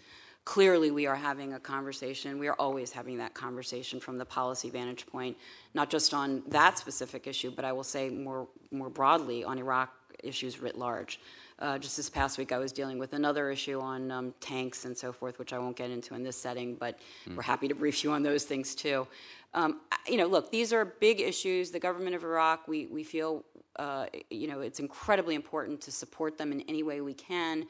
Clearly, we are having a conversation. We are always having that conversation from the policy vantage point, not just on that specific issue, but I will say more more broadly on Iraq issues writ large. Uh, just this past week, I was dealing with another issue on um, tanks and so forth, which I won't get into in this setting, but we're happy to brief you on those things too. Um, you know, look, these are big issues. The government of Iraq, we, we feel, uh, you know, it's incredibly important to support them in any way we can.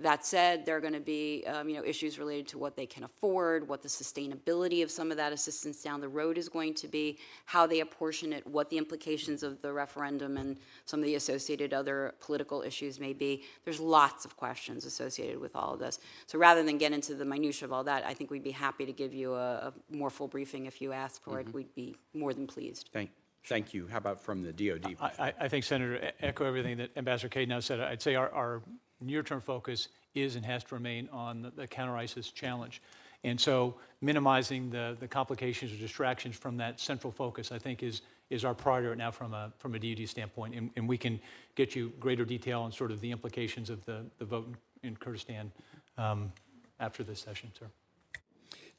That said, there are going to be, um, you know, issues related to what they can afford, what the sustainability of some of that assistance down the road is going to be, how they apportion it, what the implications of the referendum and some of the associated other political issues may be. There's lots of questions associated with all of this. So rather than get into the minutia of all that, I think we'd be happy to give you a, a more full briefing if you ask for it. We'd be more than pleased. Thank, thank you. How about from the DoD? I, I- I think, Senator, echo everything that Ambassador Kaidanow said. I'd say our, our near-term focus is and has to remain on the, the counter-ISIS challenge. And so minimizing the, the complications or distractions from that central focus, I think, is, is our priority right now from a, from a DoD standpoint. And, and we can get you greater detail on sort of the implications of the, the vote in, in Kurdistan um, after this session, sir.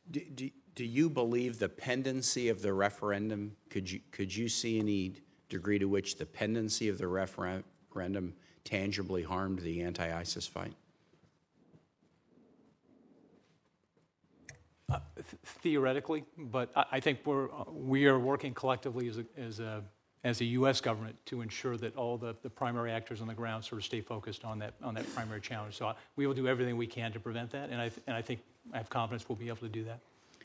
Do, do, do you believe the pendency of the referendum, could you, could you see any degree to which the pendency of the referendum tangibly harmed the anti-ISIS fight? Uh, theoretically, but I, I think we're, we are working collectively as a, as a, as a U.S. government to ensure that all the, the primary actors on the ground sort of stay focused on that, on that primary challenge. So I, we will do everything we can to prevent that, and I, th- and I think, I have confidence we'll be able to do that.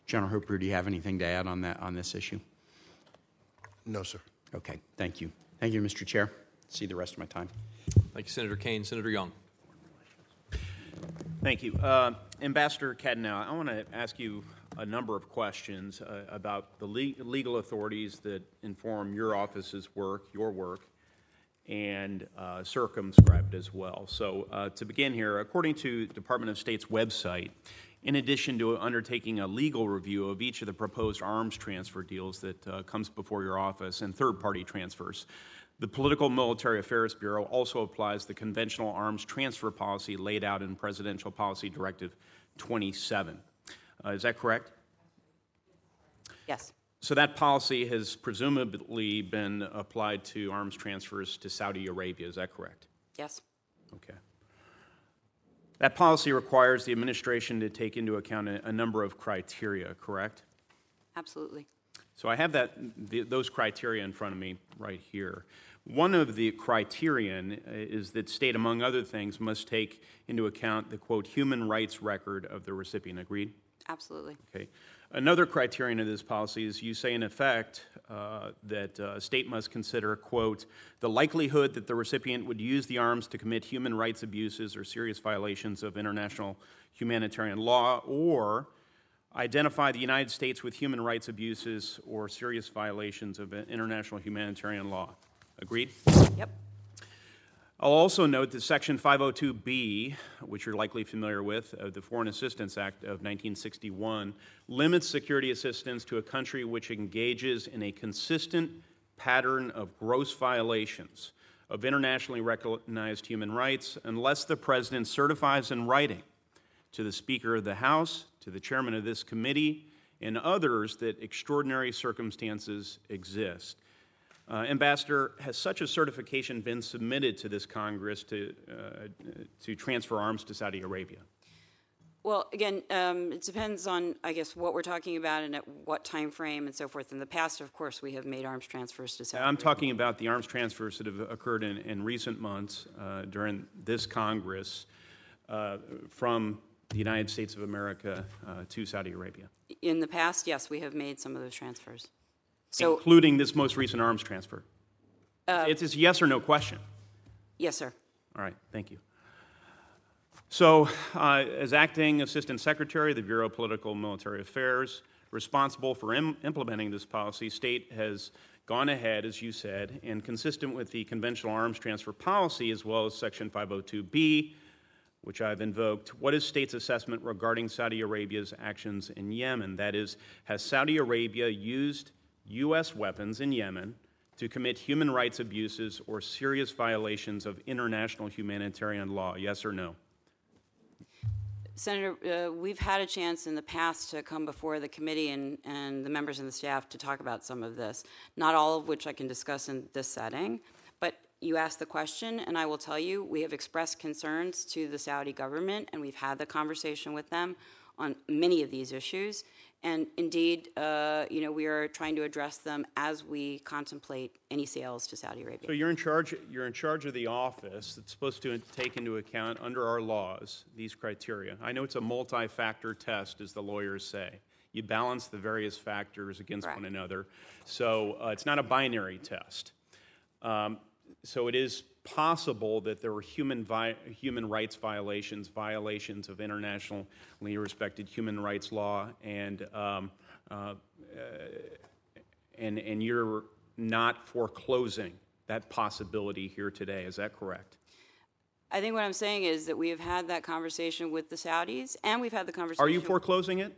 General Hooper, do you have anything to add on that, on this issue? No, sir. Okay, thank you. Thank you, Mr. Chair. See the rest of my time. Thank you, Senator Kaine. Senator Young. Thank you. Uh, Ambassador Kaidanow, I want to ask you a number of questions uh, about the le- legal authorities that inform your office's work, your work, and uh, circumscribed as well. So, uh, to begin here, according to Department of State's website, in addition to undertaking a legal review of each of the proposed arms transfer deals that uh, comes before your office and third-party transfers, the Political Military Affairs Bureau also applies the conventional arms transfer policy laid out in Presidential Policy Directive 27. Uh, is that correct? Yes. So that policy has presumably been applied to arms transfers to Saudi Arabia, is that correct? Yes. Okay. That policy requires the administration to take into account a, a number of criteria, correct? Absolutely. So I have that, the, those criteria in front of me right here. One of the criterion is that state, among other things, must take into account the quote human rights record of the recipient. Agreed? Absolutely. Okay. Another criterion of this policy is you say, in effect, uh, that uh, state must consider, quote, the likelihood that the recipient would use the arms to commit human rights abuses or serious violations of international humanitarian law, or identify the United States with human rights abuses or serious violations of international humanitarian law. Agreed? Yep. I'll also note that Section 502B, which you're likely familiar with, of the Foreign Assistance Act of 1961, limits security assistance to a country which engages in a consistent pattern of gross violations of internationally recognized human rights unless the President certifies in writing to the Speaker of the House, to the Chairman of this committee, and others that extraordinary circumstances exist. Uh, Ambassador, has such a certification been submitted to this Congress to, uh, to transfer arms to Saudi Arabia? Well, again, um, it depends on, I guess, what we're talking about and at what time frame and so forth. In the past, of course, we have made arms transfers to Saudi I'm Arabia. talking about the arms transfers that have occurred in, in recent months uh, during this Congress uh, from the United States of America uh, to Saudi Arabia, In the past, yes, we have made some of those transfers. So, including this most recent arms transfer. it's a yes or no question. yes, sir. All right, thank you. So, uh, as acting Assistant Secretary of the Bureau of Political and Military Affairs, responsible for Im- implementing this policy, State has gone ahead, as you said, and consistent with the conventional arms transfer policy as well as Section 502B, which I've invoked, what is State's assessment regarding Saudi Arabia's actions in Yemen? That is, has Saudi Arabia used U.S. weapons in Yemen to commit human rights abuses or serious violations of international humanitarian law? Yes or no? Senator, uh, we've had a chance in the past to come before the committee and, and the members and the staff to talk about some of this, not all of which I can discuss in this setting. But you asked the question, and I will tell you, we have expressed concerns to the Saudi government, and we've had the conversation with them on many of these issues. And indeed, uh, you know, we are trying to address them as we contemplate any sales to Saudi Arabia. So you're in charge. You're in charge of the office that's supposed to take into account, under our laws, these criteria. I know it's a multi-factor test, as the lawyers say. You balance the various factors against Correct. one another. So uh, it's not a binary test. Um, so it is possible that there were human vi- human rights violations, violations of internationally respected human rights law, and um, uh, and and you're not foreclosing that possibility here today. Is that correct? I think what I'm saying is that we have had that conversation with the Saudis, and we've had the conversation. Are you foreclosing it?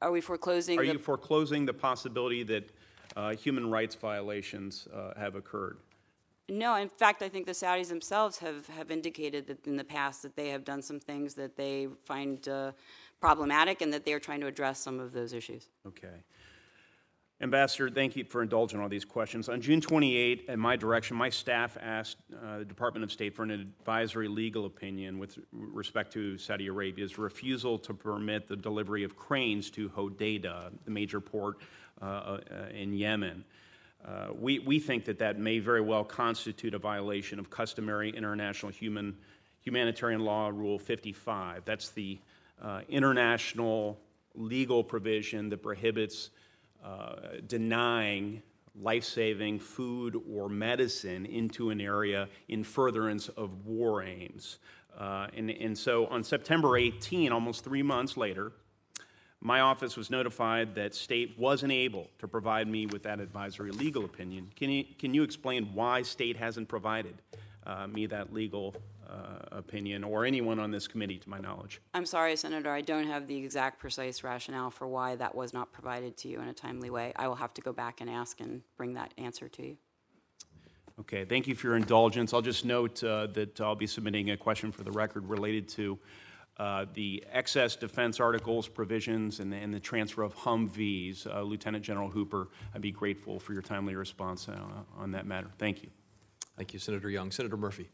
Are we foreclosing? Are the, you foreclosing the possibility that uh, human rights violations uh, have occurred? No, in fact, I think the Saudis themselves have, have indicated that in the past that they have done some things that they find uh, problematic and that they are trying to address some of those issues. Okay. Ambassador, thank you for indulging all these questions. On June 28, at my direction, my staff asked uh, the Department of State for an advisory legal opinion with respect to Saudi Arabia's refusal to permit the delivery of cranes to Hodeidah, the major port uh, uh, in Yemen. Uh, we, we think that that may very well constitute a violation of customary international human, humanitarian law, Rule 55. That's the uh, international legal provision that prohibits uh, denying life saving food or medicine into an area in furtherance of war aims. Uh, and, and so on September 18, almost three months later, My office was notified that state wasn't able to provide me with that advisory legal opinion. Can you, can you explain why state hasn't provided uh, me that legal uh, opinion or anyone on this committee, to my knowledge? I'm sorry, Senator, I don't have the exact precise rationale for why that was not provided to you in a timely way. I will have to go back and ask and bring that answer to you. Okay, thank you for your indulgence. I'll just note uh, that I'll be submitting a question for the record related to uh, the excess defense articles provisions and the, and the transfer of Humvees. Uh, Lieutenant General Hooper, I'd be grateful for your timely response uh, on that matter. Thank you. Thank you, Senator Young. Senator Murphy.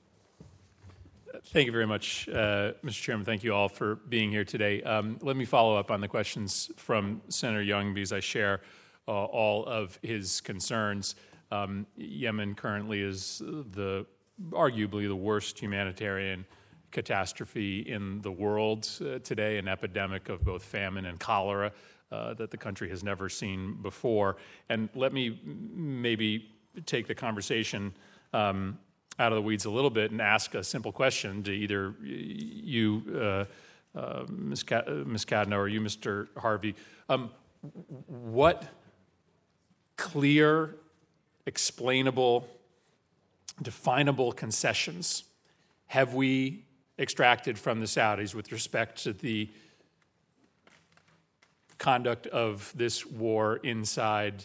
Thank you very much, uh, Mr. Chairman. Thank you all for being here today. Um, let me follow up on the questions from Senator Young because I share uh, all of his concerns. Um, Yemen currently is the arguably the worst humanitarian catastrophe in the world uh, today, an epidemic of both famine and cholera uh, that the country has never seen before. And let me maybe take the conversation um, out of the weeds a little bit and ask a simple question to either you, uh, uh, Ms. Kaidanow, or you, Mr. Harvey. Um, what clear explainable, definable concessions have we extracted from the Saudis with respect to the conduct of this war inside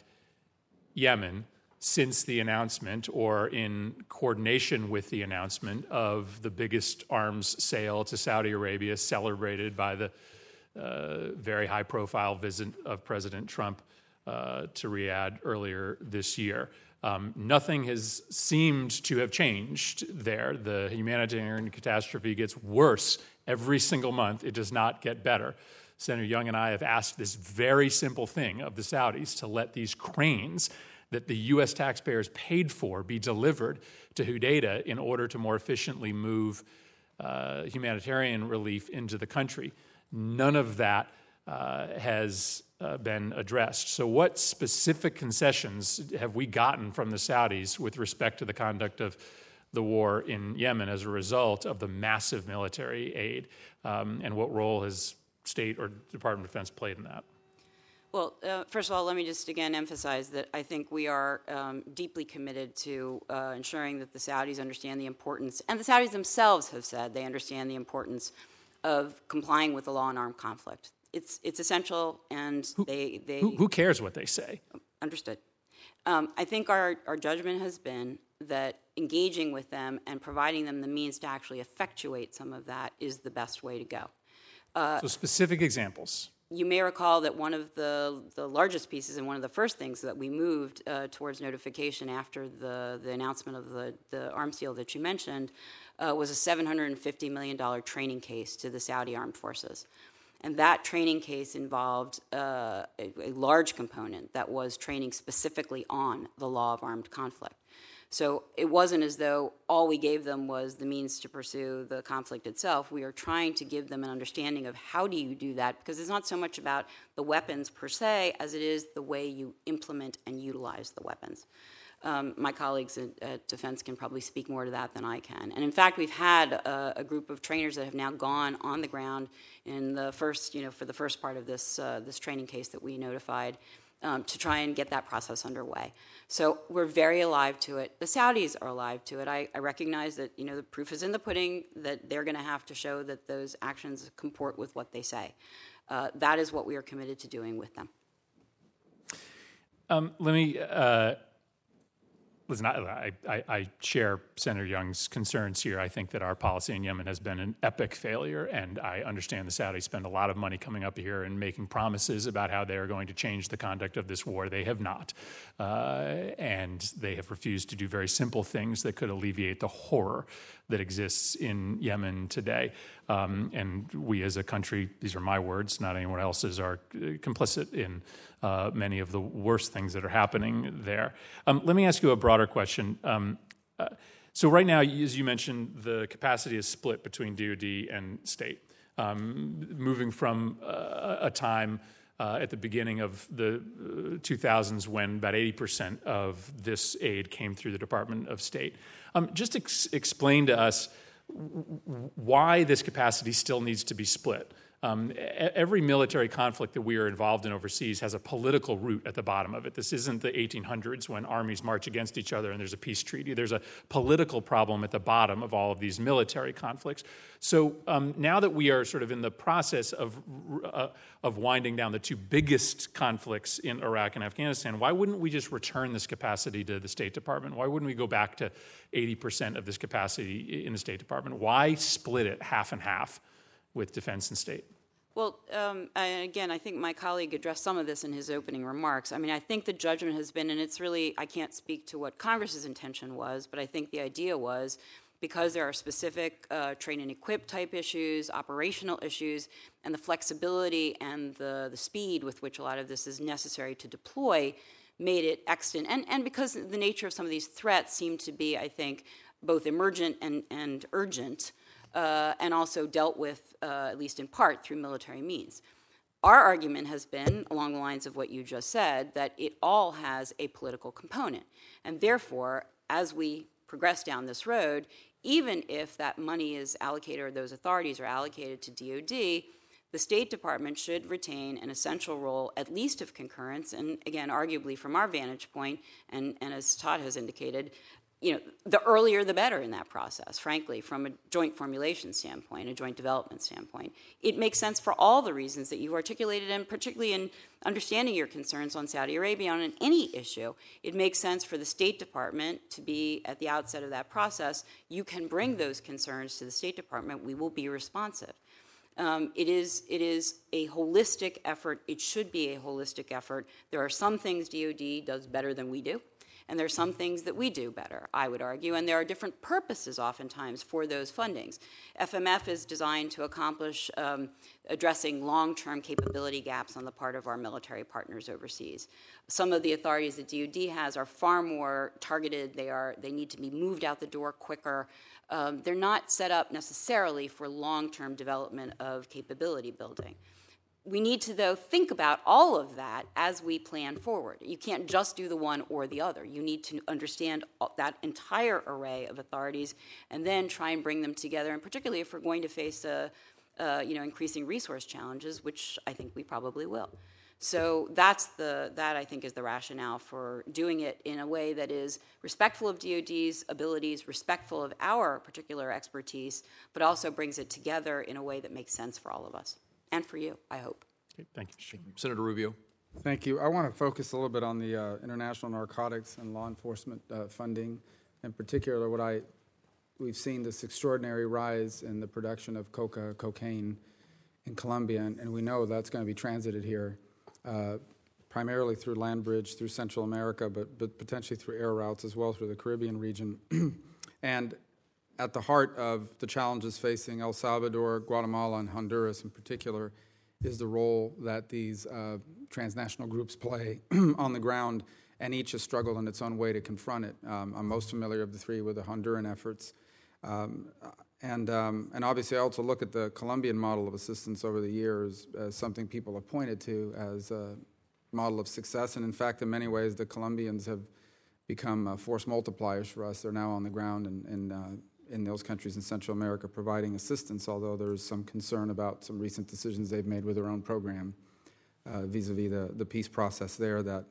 Yemen since the announcement or in coordination with the announcement of the biggest arms sale to Saudi Arabia, celebrated by the uh, very high profile visit of President Trump uh, to Riyadh earlier this year. Um, nothing has seemed to have changed there. The humanitarian catastrophe gets worse every single month, it does not get better. Senator Young and I have asked this very simple thing of the Saudis to let these cranes that the U.S. taxpayers paid for be delivered to Hodeidah in order to more efficiently move uh, humanitarian relief into the country. None of that uh, has uh, been addressed. So, what specific concessions have we gotten from the Saudis with respect to the conduct of the war in Yemen as a result of the massive military aid? Um, and what role has state or Department of Defense played in that? Well, uh, first of all, let me just again emphasize that I think we are um, deeply committed to uh, ensuring that the Saudis understand the importance, and the Saudis themselves have said they understand the importance of complying with the law in armed conflict it's it's essential, and who, they they who, who, cares what they say? Understood. Um, I think our our judgment has been that engaging with them and providing them the means to actually effectuate some of that is the best way to go. Uh, so specific examples. You may recall that one of the, the largest pieces and one of the first things that we moved uh, towards notification after the, the announcement of the, the arms deal that you mentioned uh, was a $750 million training case to the Saudi armed forces. And that training case involved uh, a, a, large component that was training specifically on the law of armed conflict. So it wasn't as though all we gave them was the means to pursue the conflict itself. We are trying to give them an understanding of how do you do that, because it's not so much about the weapons per se as it is the way you implement and utilize the weapons. Um, my colleagues at, at, Defense can probably speak more to that than I can. And in fact, we've had a, a, group of trainers that have now gone on the ground in the first, you know, for the first part of this uh, this training case that we notified. Um, to try and get that process underway. So we're very alive to it. The Saudis are alive to it. I, I recognize that you know the proof is in the pudding. That they're going to have to show that those actions comport with what they say. Uh, that is what we are committed to doing with them. Um, let me uh, listen, I, I, I, share Senator Young's concerns here. I think that our policy in Yemen has been an epic failure, and I understand the Saudis spend a lot of money coming up here and making promises about how they are going to change the conduct of this war. They have not. Uh, and they have refused to do very simple things that could alleviate the horror that exists in Yemen today. Um, and we as a country, these are my words, not anyone else's, are uh, complicit in uh, many of the worst things that are happening there. Um, let me ask you a broader question. Um, uh, so, right now, as you mentioned, the capacity is split between DoD and state, um, moving from uh, a time uh, at the beginning of the 2000s uh, when about 80% of this aid came through the Department of State. Um, just ex- explain to us why this capacity still needs to be split. Um, every military conflict that we are involved in overseas has a political root at the bottom of it. This isn't the 1800s when armies march against each other and there's a peace treaty. There's a political problem at the bottom of all of these military conflicts. So um, now that we are sort of in the process of, uh, of winding down the two biggest conflicts in Iraq and Afghanistan, why wouldn't we just return this capacity to the State Department? Why wouldn't we go back to 80% of this capacity in the State Department? Why split it half and half with defense and state? Well, um, again, I think my colleague addressed some of this in his opening remarks. I mean, I think the judgment has been, and it's really, I can't speak to what Congress's intention was, but I think the idea was because there are specific uh, train and equip type issues, operational issues, and the flexibility and the, the speed with which a lot of this is necessary to deploy made it extant. And, and because the nature of some of these threats seemed to be, I think, both emergent and, and urgent, uh, and also dealt with, uh, at least in part, through military means. Our argument has been, along the lines of what you just said, that it all has a political component. And therefore, as we progress down this road, even if that money is allocated or those authorities are allocated to DoD, the State Department should retain an essential role, at least of concurrence, and again, arguably from our vantage point, and, and as Todd has indicated, you know, the earlier the better in that process, frankly, from a joint formulation standpoint, a joint development standpoint. It makes sense for all the reasons that you articulated, and particularly in understanding your concerns on Saudi Arabia on any issue. It makes sense for the State Department to be at the outset of that process. You can bring those concerns to the State Department. We will be responsive. Um, it is it is a holistic effort. It should be a holistic effort. There are some things DoD does better than we do, and there are some things that we do better. I would argue, and there are different purposes oftentimes for those fundings. FMF is designed to accomplish um, addressing long-term capability gaps on the part of our military partners overseas. Some of the authorities that DoD has are far more targeted. They are they need to be moved out the door quicker. Um, they're not set up necessarily for long term development of capability building. We need to, though, think about all of that as we plan forward. You can't just do the one or the other. You need to understand that entire array of authorities and then try and bring them together, and particularly if we're going to face a, uh, you know, increasing resource challenges, which I think we probably will. So that's the that I think is the rationale for doing it in a way that is respectful of DoD's abilities, respectful of our particular expertise, but also brings it together in a way that makes sense for all of us and for you. I hope. Okay, thank you, Mr. Senator Rubio. Thank you. I want to focus a little bit on the uh, international narcotics and law enforcement uh, funding, in particular, what I we've seen this extraordinary rise in the production of coca cocaine in Colombia, and, and we know that's going to be transited here uh, primarily through land bridge through Central America, but, but potentially through air routes as well through the Caribbean region. and at the heart of the challenges facing El Salvador, Guatemala, and Honduras in particular is the role that these uh, transnational groups play on the ground, and each has struggled in its own way to confront it. Um, I'm most familiar of the three with the Honduran efforts. Um, and, um, and obviously, I also look at the Colombian model of assistance over the years as something people have pointed to as a model of success. And in fact, in many ways, the Colombians have become uh, force multipliers for us. They're now on the ground in, in, uh, in those countries in Central America providing assistance, although there's some concern about some recent decisions they've made with their own program vis a vis the, the peace process there that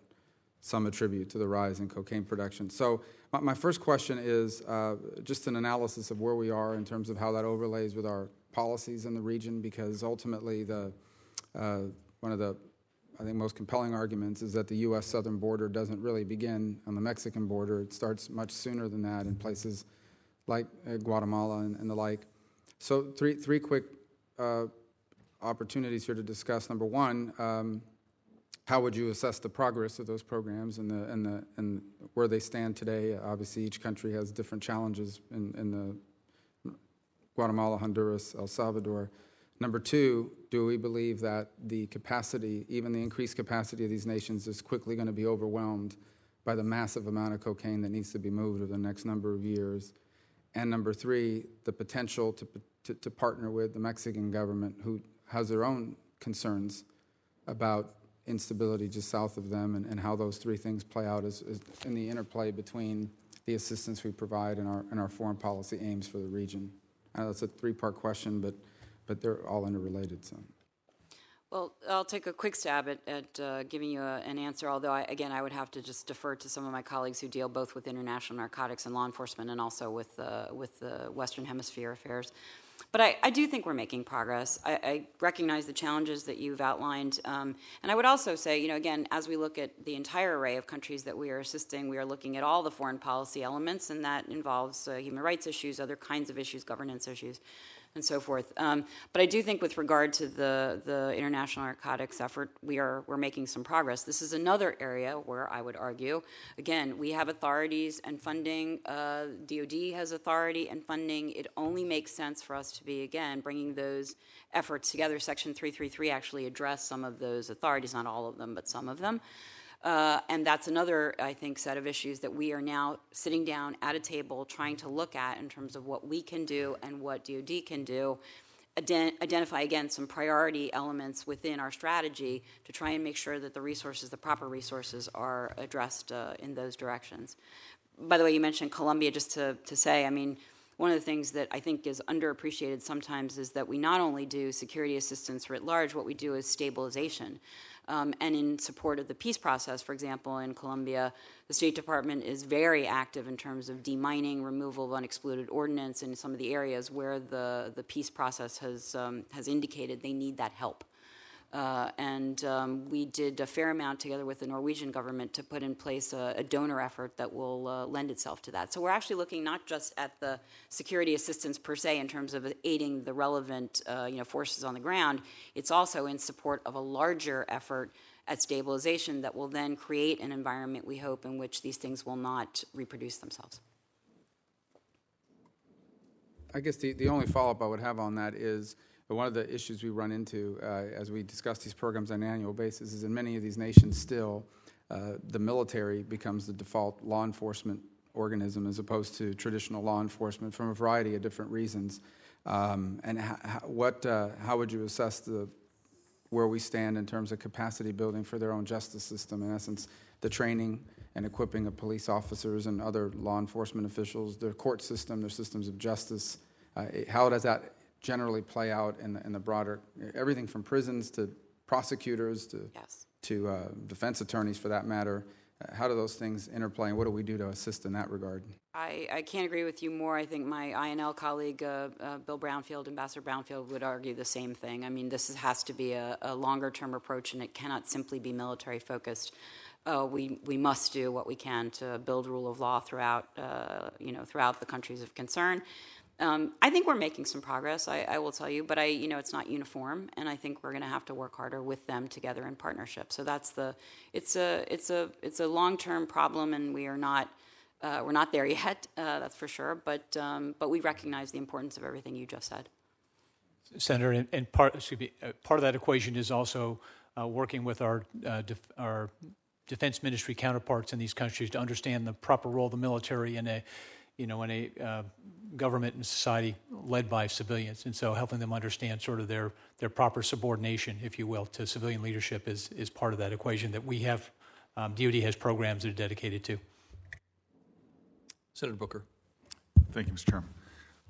some attribute to the rise in cocaine production. So, my, my first question is uh, just an analysis of where we are in terms of how that overlays with our policies in the region, because ultimately, the uh, one of the I think most compelling arguments is that the U.S. southern border doesn't really begin on the Mexican border. It starts much sooner than that in places like uh, Guatemala and, and, the like. So, three three quick uh, opportunities here to discuss. Number one. Um, how would you assess the progress of those programs and, the, and, the, and where they stand today? Obviously, each country has different challenges in, in the Guatemala, Honduras, El Salvador. Number two, do we believe that the capacity, even the increased capacity of these nations, is quickly going to be overwhelmed by the massive amount of cocaine that needs to be moved over the next number of years? And number three, the potential to, to, to partner with the Mexican government, who has their own concerns about instability just south of them and, and how those three things play out is, is in the interplay between the assistance we provide and our, and our foreign policy aims for the region. I know it's a three-part question, but, but they're all interrelated. So. Well, I'll take a quick stab at, at uh, giving you a, an answer, although, I, again, I would have to just defer to some of my colleagues who deal both with international narcotics and law enforcement and also with, uh, with the Western Hemisphere affairs. But I, I do think we're making progress. I, I recognize the challenges that you've outlined. Um, and I would also say, you know, again, as we look at the entire array of countries that we are assisting, we are looking at all the foreign policy elements, and that involves uh, human rights issues, other kinds of issues, governance issues and so forth. Um, but I do think, with regard to the the international narcotics effort, we are we're making some progress. This is another area where I would argue, again, we have authorities and funding. Uh, DoD has authority and funding. It only makes sense for us to be again bringing those efforts together. Section 333 actually addressed some of those authorities, not all of them, but some of them. Uh, and that's another, I think, set of issues that we are now sitting down at a table trying to look at in terms of what we can do and what DoD can do. Ident- identify again some priority elements within our strategy to try and make sure that the resources, the proper resources, are addressed uh, in those directions. By the way, you mentioned Colombia, just to, to say, I mean, one of the things that I think is underappreciated sometimes is that we not only do security assistance writ large, what we do is stabilization. Um, and in support of the peace process, for example, in Colombia, the State Department is very active in terms of demining, removal of unexploded ordnance in some of the areas where the, the peace process has, um, has indicated they need that help. Uh, and um, we did a fair amount together with the Norwegian government to put in place a, a donor effort that will uh, lend itself to that. So we're actually looking not just at the security assistance per se in terms of aiding the relevant uh, you know, forces on the ground, it's also in support of a larger effort at stabilization that will then create an environment, we hope, in which these things will not reproduce themselves. I guess the, the only follow up I would have on that is but one of the issues we run into uh, as we discuss these programs on an annual basis is in many of these nations still, uh, the military becomes the default law enforcement organism as opposed to traditional law enforcement from a variety of different reasons. Um, and what, uh, how would you assess the, where we stand in terms of capacity building for their own justice system? In essence, the training and equipping of police officers and other law enforcement officials, their court system, their systems of justice. Uh, how does that generally play out in the, in the broader everything from prisons to prosecutors to yes. to uh, defense attorneys for that matter. Uh, how do those things interplay, and what do we do to assist in that regard? I, I can't agree with you more. I think my INL colleague, uh, uh, Bill Brownfield, Ambassador Brownfield, would argue the same thing. I mean, this is, has to be a, a longer term approach, and it cannot simply be military focused. Uh, we we must do what we can to build rule of law throughout uh, you know throughout the countries of concern. Um, I think we're making some progress. I, I, will tell you, but I, you know, it's not uniform, and I think we're going to have to work harder with them together in partnership. So that's the, it's a, it's a, it's a long-term problem, and we are not, uh, we're not there yet. Uh, that's for sure. But, um, but we recognize the importance of everything you just said. Senator, and, and part, excuse me, uh, part of that equation is also uh, working with our, uh, def, our defense ministry counterparts in these countries to understand the proper role of the military in a you know, in a uh, government and society led by civilians. And so helping them understand sort of their, their proper subordination, if you will, to civilian leadership is, is part of that equation that we have. Um, DoD has programs that are dedicated to. Senator Booker. Thank you, Mr. Chairman.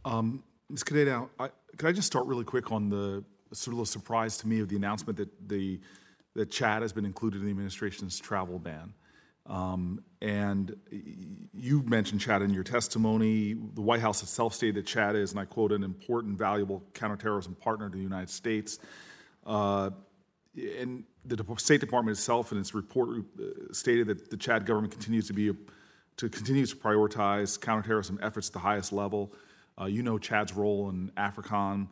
Um, Ms. Kaidanow, I, could I just start really quick on the sort of surprise to me of the announcement that the that Chad has been included in the administration's travel ban. Um, and you mentioned Chad in your testimony. The White House itself stated that Chad is, and I quote, an important, valuable counterterrorism partner to the United States. Uh, and the State Department itself, in its report, uh, stated that the Chad government continues to be to continues to prioritize counterterrorism efforts at the highest level. Uh, you know Chad's role in AFRICOM.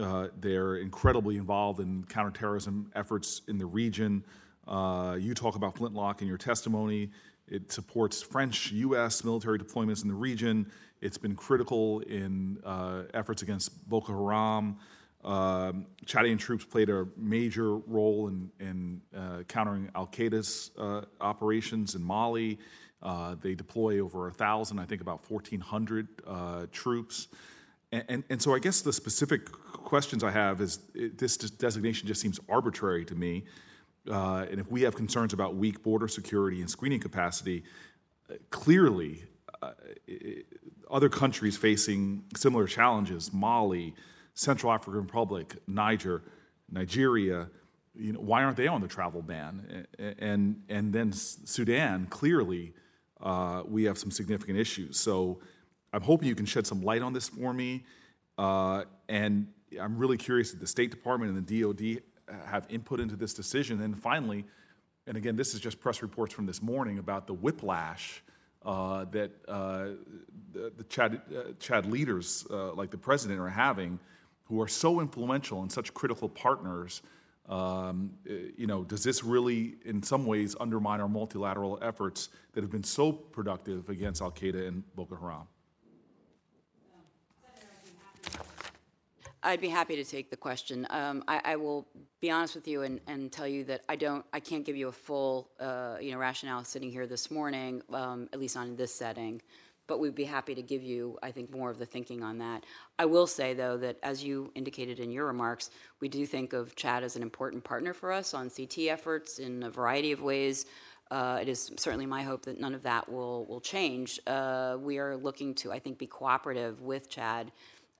Uh, they're incredibly involved in counterterrorism efforts in the region. Uh, you talk about Flintlock in your testimony. It supports French U.S. military deployments in the region. It's been critical in uh, efforts against Boko Haram. Um, Chadian troops played a major role in, in uh, countering Al Qaeda's uh, operations in Mali. Uh, they deploy over a thousand, I think about 1,400 uh, troops. And, and, and, so I guess the specific questions I have is it, this designation just seems arbitrary to me. Uh, and if we have concerns about weak border security and screening capacity, uh, clearly uh, other countries facing similar challenges, Mali, Central African Republic, Niger, Nigeria, you know, why aren't they on the travel ban? And, and then Sudan, clearly, uh, we have some significant issues. So I'm hoping you can shed some light on this for me. Uh, and I'm really curious if the State Department and the DOD have input into this decision. And finally, and again, this is just press reports from this morning about the whiplash uh, that uh, the, the Chad, uh, Chad leaders, uh, like the president, are having, who are so influential and such critical partners. Um, uh, you know, does this really, in some ways, undermine our multilateral efforts that have been so productive against Al Qaeda and Boko Haram? I'd be happy to take the question. Um, I, I will be honest with you and, and tell you that I don't, I can't give you a full, uh, you know, rationale sitting here this morning, um, at least in this setting. But we'd be happy to give you, I think, more of the thinking on that. I will say, though, that as you indicated in your remarks, we do think of Chad as an important partner for us on CT efforts in a variety of ways. Uh, it is certainly my hope that none of that will will change. Uh, we are looking to, I think, be cooperative with Chad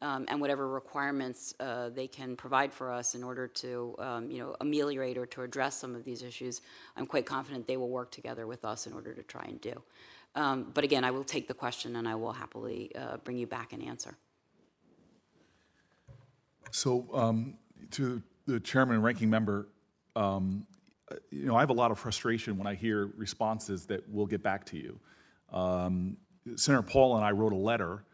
um, and whatever requirements uh, they can provide for us in order to, um, you know, ameliorate or to address some of these issues. I'm quite confident they will work together with us in order to try and do. Um, but again, I will take the question and I will happily uh, bring you back an answer. So, um, to the chairman and ranking member, um, you know, I have a lot of frustration when I hear responses that we'll get back to you. Um, Senator Paul and I wrote a letter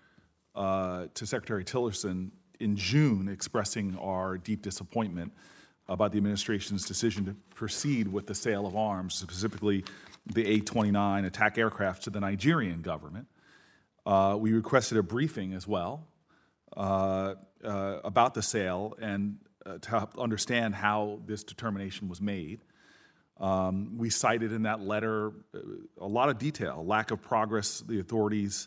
uh, to Secretary Tillerson in June expressing our deep disappointment about the administration's decision to proceed with the sale of arms, specifically the A 29 attack aircraft to the Nigerian government. Uh, we requested a briefing as well uh, uh, about the sale and uh, to understand how this determination was made. Um, we cited in that letter uh, a lot of detail, lack of progress the authorities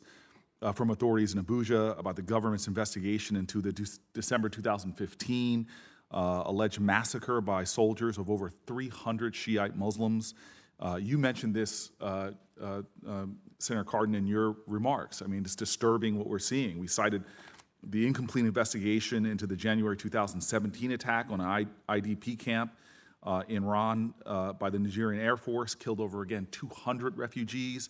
uh, from authorities in Abuja about the government's investigation into the De- December 2015 uh, alleged massacre by soldiers of over 300 Shiite Muslims. Uh, you mentioned this, uh, uh, um, Senator Cardin, in your remarks. I mean, it's disturbing what we're seeing. We cited the incomplete investigation into the January 2017 attack on an IDP camp uh, in Rann by the Nigerian Air Force, killed over again 200 refugees,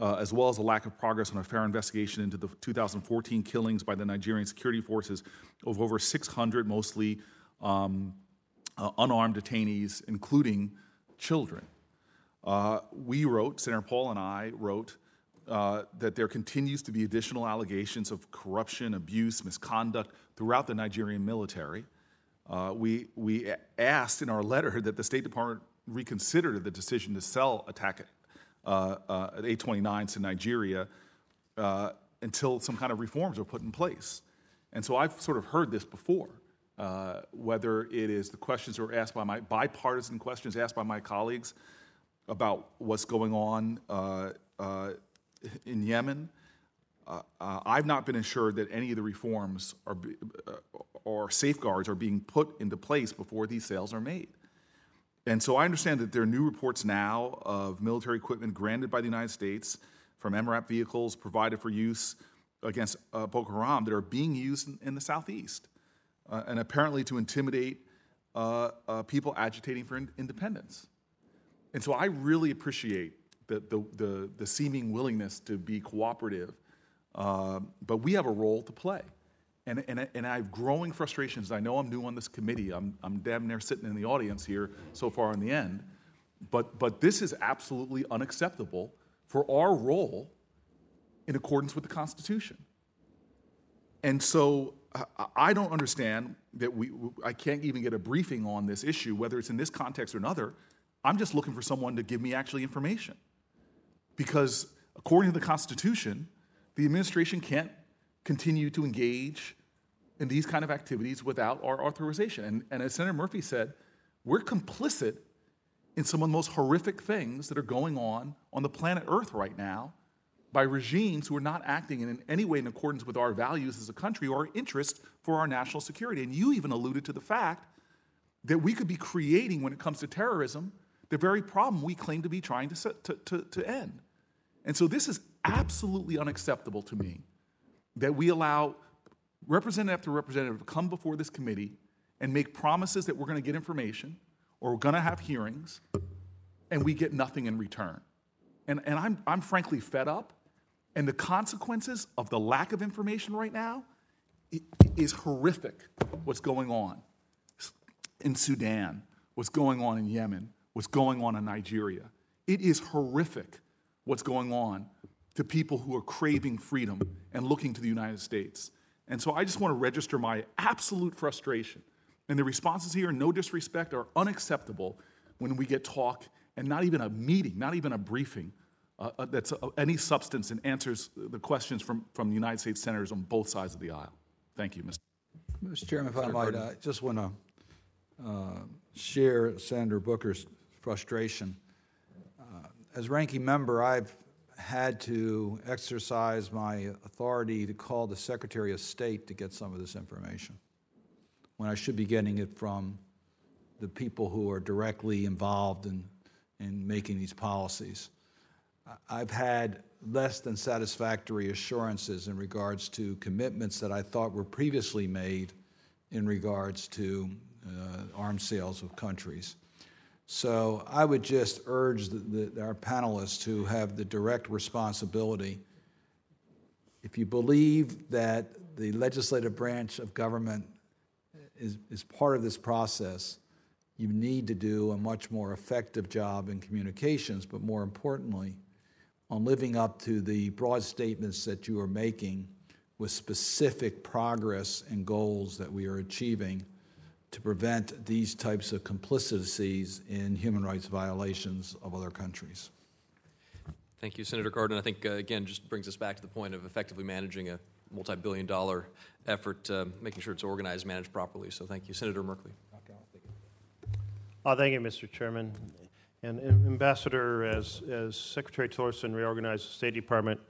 uh, as well as a lack of progress on a fair investigation into the 2014 killings by the Nigerian security forces of over 600, mostly um, uh, unarmed detainees, including children. Uh, we wrote, Senator Paul and I wrote, uh, that there continues to be additional allegations of corruption, abuse, misconduct throughout the Nigerian military. Uh, we, we asked in our letter that the State Department reconsider the decision to sell attack uh, uh, at A-29s to Nigeria uh, until some kind of reforms are put in place. And so I've sort of heard this before, uh, whether it is the questions that were asked by my bipartisan questions asked by my colleagues about what's going on uh, uh, in Yemen. I've not been assured that any of the reforms are or safeguards are being put into place before these sales are made. And so I understand that there are new reports now of military equipment granted by the United States from MRAP vehicles provided for use against uh, Boko Haram that are being used in, in the southeast, uh, and apparently to intimidate uh, uh people agitating for in- independence. And so I really appreciate the, the, the, the seeming willingness to be cooperative, uh, but we have a role to play. And, and, and I have growing frustrations. I know I'm new on this committee. I'm, I'm damn near sitting in the audience here so far in the end. But, but this is absolutely unacceptable for our role in accordance with the Constitution. And so I- don't understand that we, I can't even get a briefing on this issue, whether it's in this context or another. I'm just looking for someone to give me actually information. Because according to the Constitution, the administration can't continue to engage in these kind of activities without our authorization. And, and as Senator Murphy said, we're complicit in some of the most horrific things that are going on on the planet Earth right now by regimes who are not acting in any way in accordance with our values as a country or our interest for our national security. And you even alluded to the fact that we could be creating, when it comes to terrorism, the very problem we claim to be trying to, to, to, to end. And so this is absolutely unacceptable to me that we allow representative after representative come before this committee and make promises that we're going to get information or we're going to have hearings, and we get nothing in return. And, and I'm, I'm frankly fed up. And the consequences of the lack of information right now is horrific. What's going on in Sudan, what's going on in Yemen, what's going on in Nigeria. It is horrific what's going on to people who are craving freedom and looking to the United States. And so I just want to register my absolute frustration. And the responses here, no disrespect, are unacceptable when we get talk and not even a meeting, not even a briefing uh, uh, that's uh, any substance and answers the questions from, from the United States senators on both sides of the aisle. Thank you, Mr. Mr. Chairman, if I might, I just want to share Senator Booker's frustration. Uh, As ranking member, I've had to exercise my authority to call the Secretary of State to get some of this information, when I should be getting it from the people who are directly involved in, in making these policies. I've had less than satisfactory assurances in regards to commitments that I thought were previously made in regards to uh, arms sales of countries. So I would just urge the, the, our panelists who have the direct responsibility. If you believe that the legislative branch of government is, is part of this process, you need to do a much more effective job in communications, but more importantly, on living up to the broad statements that you are making with specific progress and goals that we are achieving to prevent these types of complicities in human rights violations of other countries. Thank you, Senator Cardin. I think, uh, again, just brings us back to the point of effectively managing a multi billion dollar effort, uh, making sure it's organized, managed properly. So thank you, Senator Merkley. Oh, thank you, Mr. Chairman. And and Ambassador, as, as Secretary Tillerson reorganized the State Department,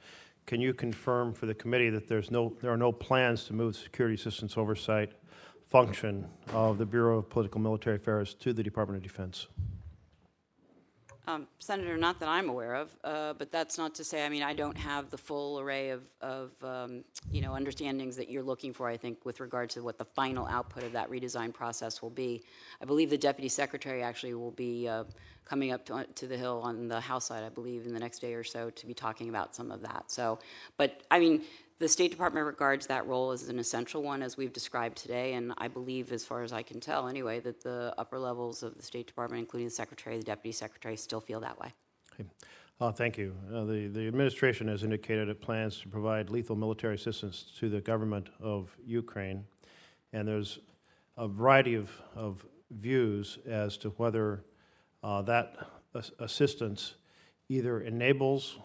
can you confirm for the committee that there's no, there are no plans to move security assistance oversight function of the Bureau of Political Military Affairs to the Department of Defense? Um, Senator, not that I'm aware of, uh, but that's not to say, I mean, I don't have the full array of, of um, you know, understandings that you're looking for, I think, with regard to what the final output of that redesign process will be. I believe the Deputy Secretary actually will be uh, coming up to, to the Hill on the House side, I believe, in the next day or so to be talking about some of that. So, but, I mean, the State Department regards that role as an essential one, as we've described today, and I believe, as far as I can tell anyway, that the upper levels of the State Department, including the Secretary, the Deputy Secretary, still feel that way. Okay. Uh, Thank you. Uh, The the administration has indicated it plans to provide lethal military assistance to the government of Ukraine, and there's a variety of of views as to whether uh, that as- assistance either enables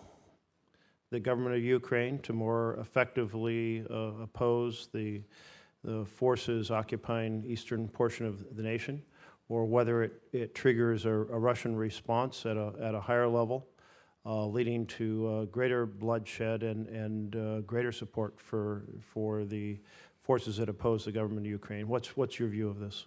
the government of Ukraine to more effectively uh, oppose the the forces occupying eastern portion of the nation, or whether it, it triggers a, a Russian response at a, at a higher level, uh, leading to uh, greater bloodshed and, and uh, greater support for, for the forces that oppose the government of Ukraine. What's, what's your view of this?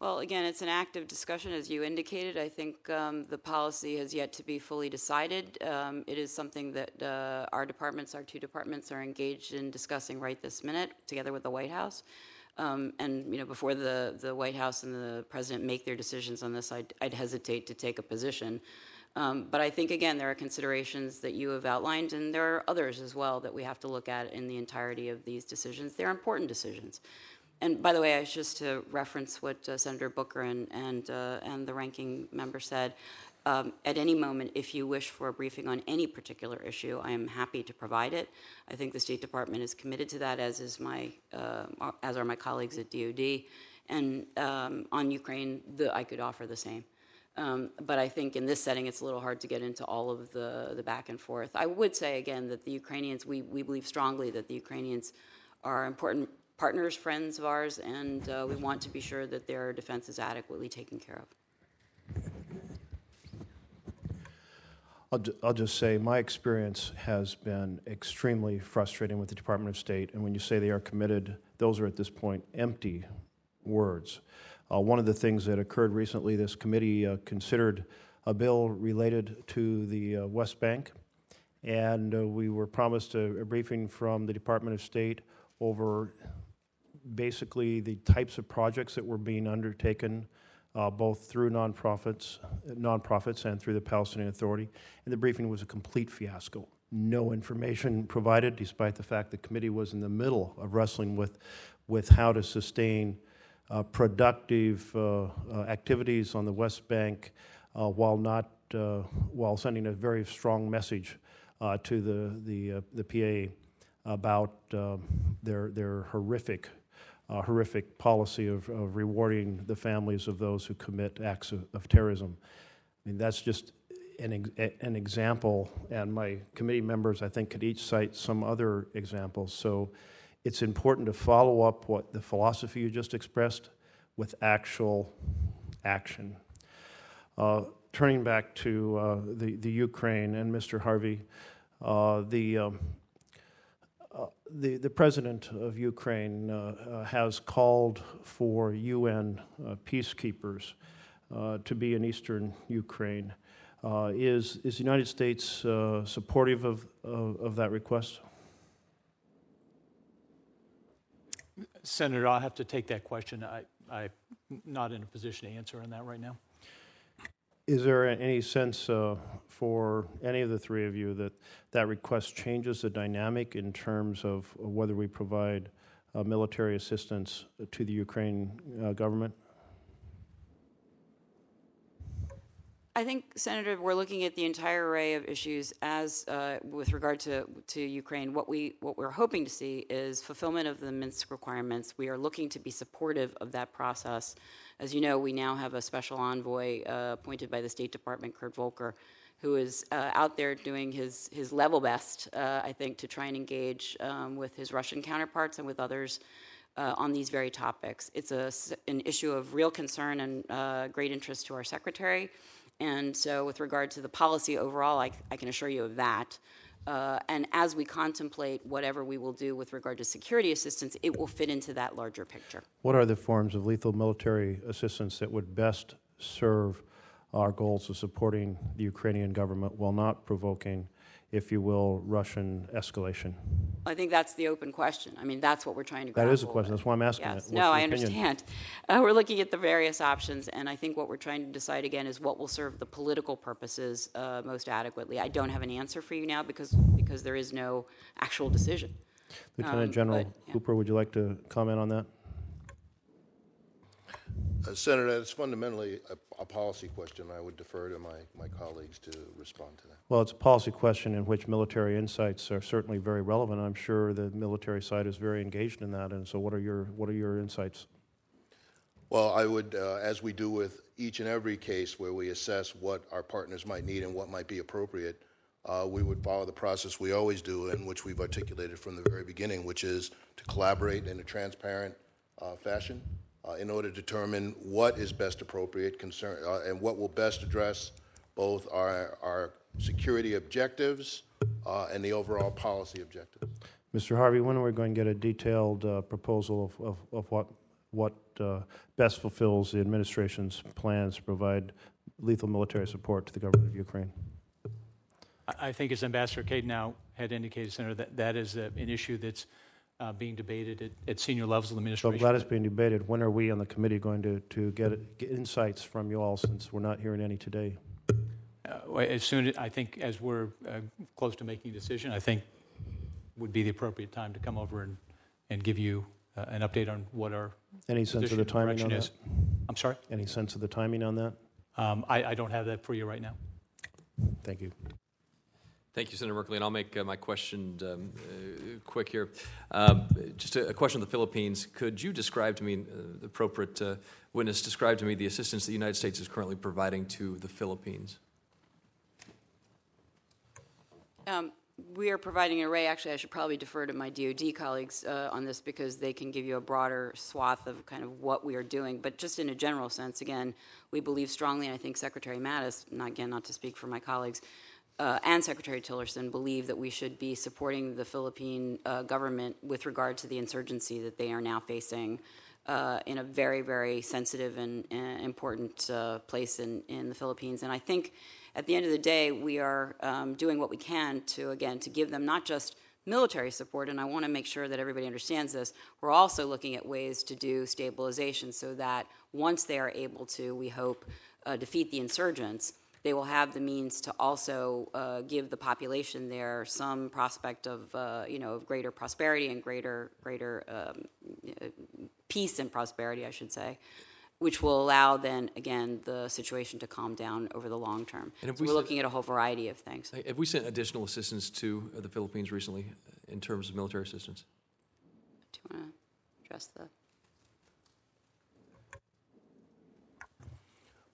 Well, again, it's an active discussion, as you indicated. I think um, the policy has yet to be fully decided. Um, it is something that uh, our departments, our two departments, are engaged in discussing right this minute, together with the White House. Um, and you know, before the the White House and the president make their decisions on this, I'd, I'd hesitate to take a position. Um, but I think again, there are considerations that you have outlined, and there are others as well that we have to look at in the entirety of these decisions. They're important decisions. And by the way, I just to reference what uh, Senator Booker and and uh, and the ranking member said. Um, at any moment, if you wish for a briefing on any particular issue, I am happy to provide it. I think the State Department is committed to that, as is my uh, as are my colleagues at DoD. And um, on Ukraine, the, I could offer the same. Um, but I think in this setting, it's a little hard to get into all of the, the back and forth. I would say again that the Ukrainians, we, we believe strongly that the Ukrainians are important partners, friends of ours, and uh, we want to be sure that their defense is adequately taken care of. I'll, ju- I'll just say my experience has been extremely frustrating with the Department of State. And when you say they are committed, those are at this point empty words. Uh, one of the things that occurred recently, this committee uh, considered a bill related to the uh, West Bank, and uh, we were promised a, a briefing from the Department of State over basically the types of projects that were being undertaken uh, both through nonprofits, nonprofits and through the Palestinian Authority. And the briefing was a complete fiasco. No information provided, despite the fact the committee was in the middle of wrestling with, with how to sustain uh, productive uh, uh, activities on the West Bank uh, while not uh, while sending a very strong message to the the the PA about their their horrific uh, horrific policy of, of rewarding the families of those who commit acts of, of terrorism. I mean, that's just an, an example, and my committee members, I think, could each cite some other examples. So it's important to follow up what the philosophy you just expressed with actual action. Uh, turning back to uh, the, the Ukraine and Mr. Harvey, uh, the um, the, the president of Ukraine uh, uh, has called for UN peacekeepers to be in eastern Ukraine. is, is the United States supportive of, of, of that request? Senator, I'll have to take that question. I, I'm not in a position to answer on that right now. Is there any sense uh, for any of the three of you that that request changes the dynamic in terms of whether we provide uh, military assistance to the Ukraine uh, government? I think, Senator, we're looking at the entire array of issues as uh, with regard to, to Ukraine. What we what we're hoping to see is fulfillment of the Minsk requirements. We are looking to be supportive of that process. As you know, we now have a special envoy uh, appointed by the State Department, Kurt Volker, who is uh, out there doing his his level best, uh, I think, to try and engage um, with his Russian counterparts and with others. Uh, on these very topics. It's a, an issue of real concern and uh, great interest to our secretary. And so, with regard to the policy overall, I, I can assure you of that. Uh, and as we contemplate whatever we will do with regard to security assistance, it will fit into that larger picture. What are the forms of lethal military assistance that would best serve our goals of supporting the Ukrainian government while not provoking if you will, Russian escalation? I think that's the open question. I mean, that's what we're trying to. That is a question. With. That's why I'm asking yes. it. no, I understand. Uh, we're looking at the various options, and I think what we're trying to decide again is what will serve the political purposes uh, most adequately. I don't have an answer for you now because because there is no actual decision. Lieutenant um, General but, yeah. Hooper, would you like to comment on that? Uh, Senator, it's fundamentally a, a, policy question. I would defer to my, my colleagues to respond to that. Well, it's a policy question in which military insights are certainly very relevant. I'm sure the military side is very engaged in that. And so, what are your what are your insights? Well, I would, uh, as we do with each and every case where we assess what our partners might need and what might be appropriate, uh, we would follow the process we always do and which we've articulated from the very beginning, which is to collaborate in a transparent uh, fashion uh, in order to determine what is best appropriate concern, uh, and what will best address both our, our security objectives uh, and the overall policy objectives. Mr. Harvey, when are we going to get a detailed uh, proposal of, of, of, what, what uh, best fulfills the administration's plans to provide lethal military support to the government of Ukraine? I think, as Ambassador Kaidanow had indicated, Senator, that that is a, an issue that's uh, being debated at, at senior levels of the ministry. So I'm administration. glad it's being debated. When are we on the committee going to, to get, get insights from you all since we're not hearing any today? Uh, As soon, as I think, as we're uh, close to making a decision, I think would be the appropriate time to come over and, and give you uh, an update on what our Any sense of position the and timing on is. that? I'm sorry? Any sense of the timing on that? Um, I, I don't have that for you right now. Thank you. Thank you, Senator Merkley, and I'll make uh, my question um, uh, quick here. Um, just a, a, question on the Philippines. Could you describe to me, uh, the appropriate uh, witness, describe to me the assistance the United States is currently providing to the Philippines? Um, we are providing an array. Actually, I should probably defer to my DoD colleagues uh, on this because they can give you a broader swath of kind of what we are doing. But just in a general sense, again, we believe strongly, and I think Secretary Mattis, not, again, not to speak for my colleagues, uh, and Secretary Tillerson believe that we should be supporting the Philippine uh, government with regard to the insurgency that they are now facing uh, in a very, very sensitive and important uh, place in, in the Philippines. And I think at the end of the day, we are um, doing what we can to, again, to give them not just military support, and I want to make sure that everybody understands this, we're also looking at ways to do stabilization so that once they are able to, we hope, uh, defeat the insurgents, they will have the means to also uh, give the population there some prospect of, uh, you know, of greater prosperity and greater, greater um, peace and prosperity, I should say, which will allow then again the situation to calm down over the long term. And if So we we're said- looking at a whole variety of things. Have we sent additional assistance to uh, the Philippines recently uh, in terms of military assistance? Do you want to address the?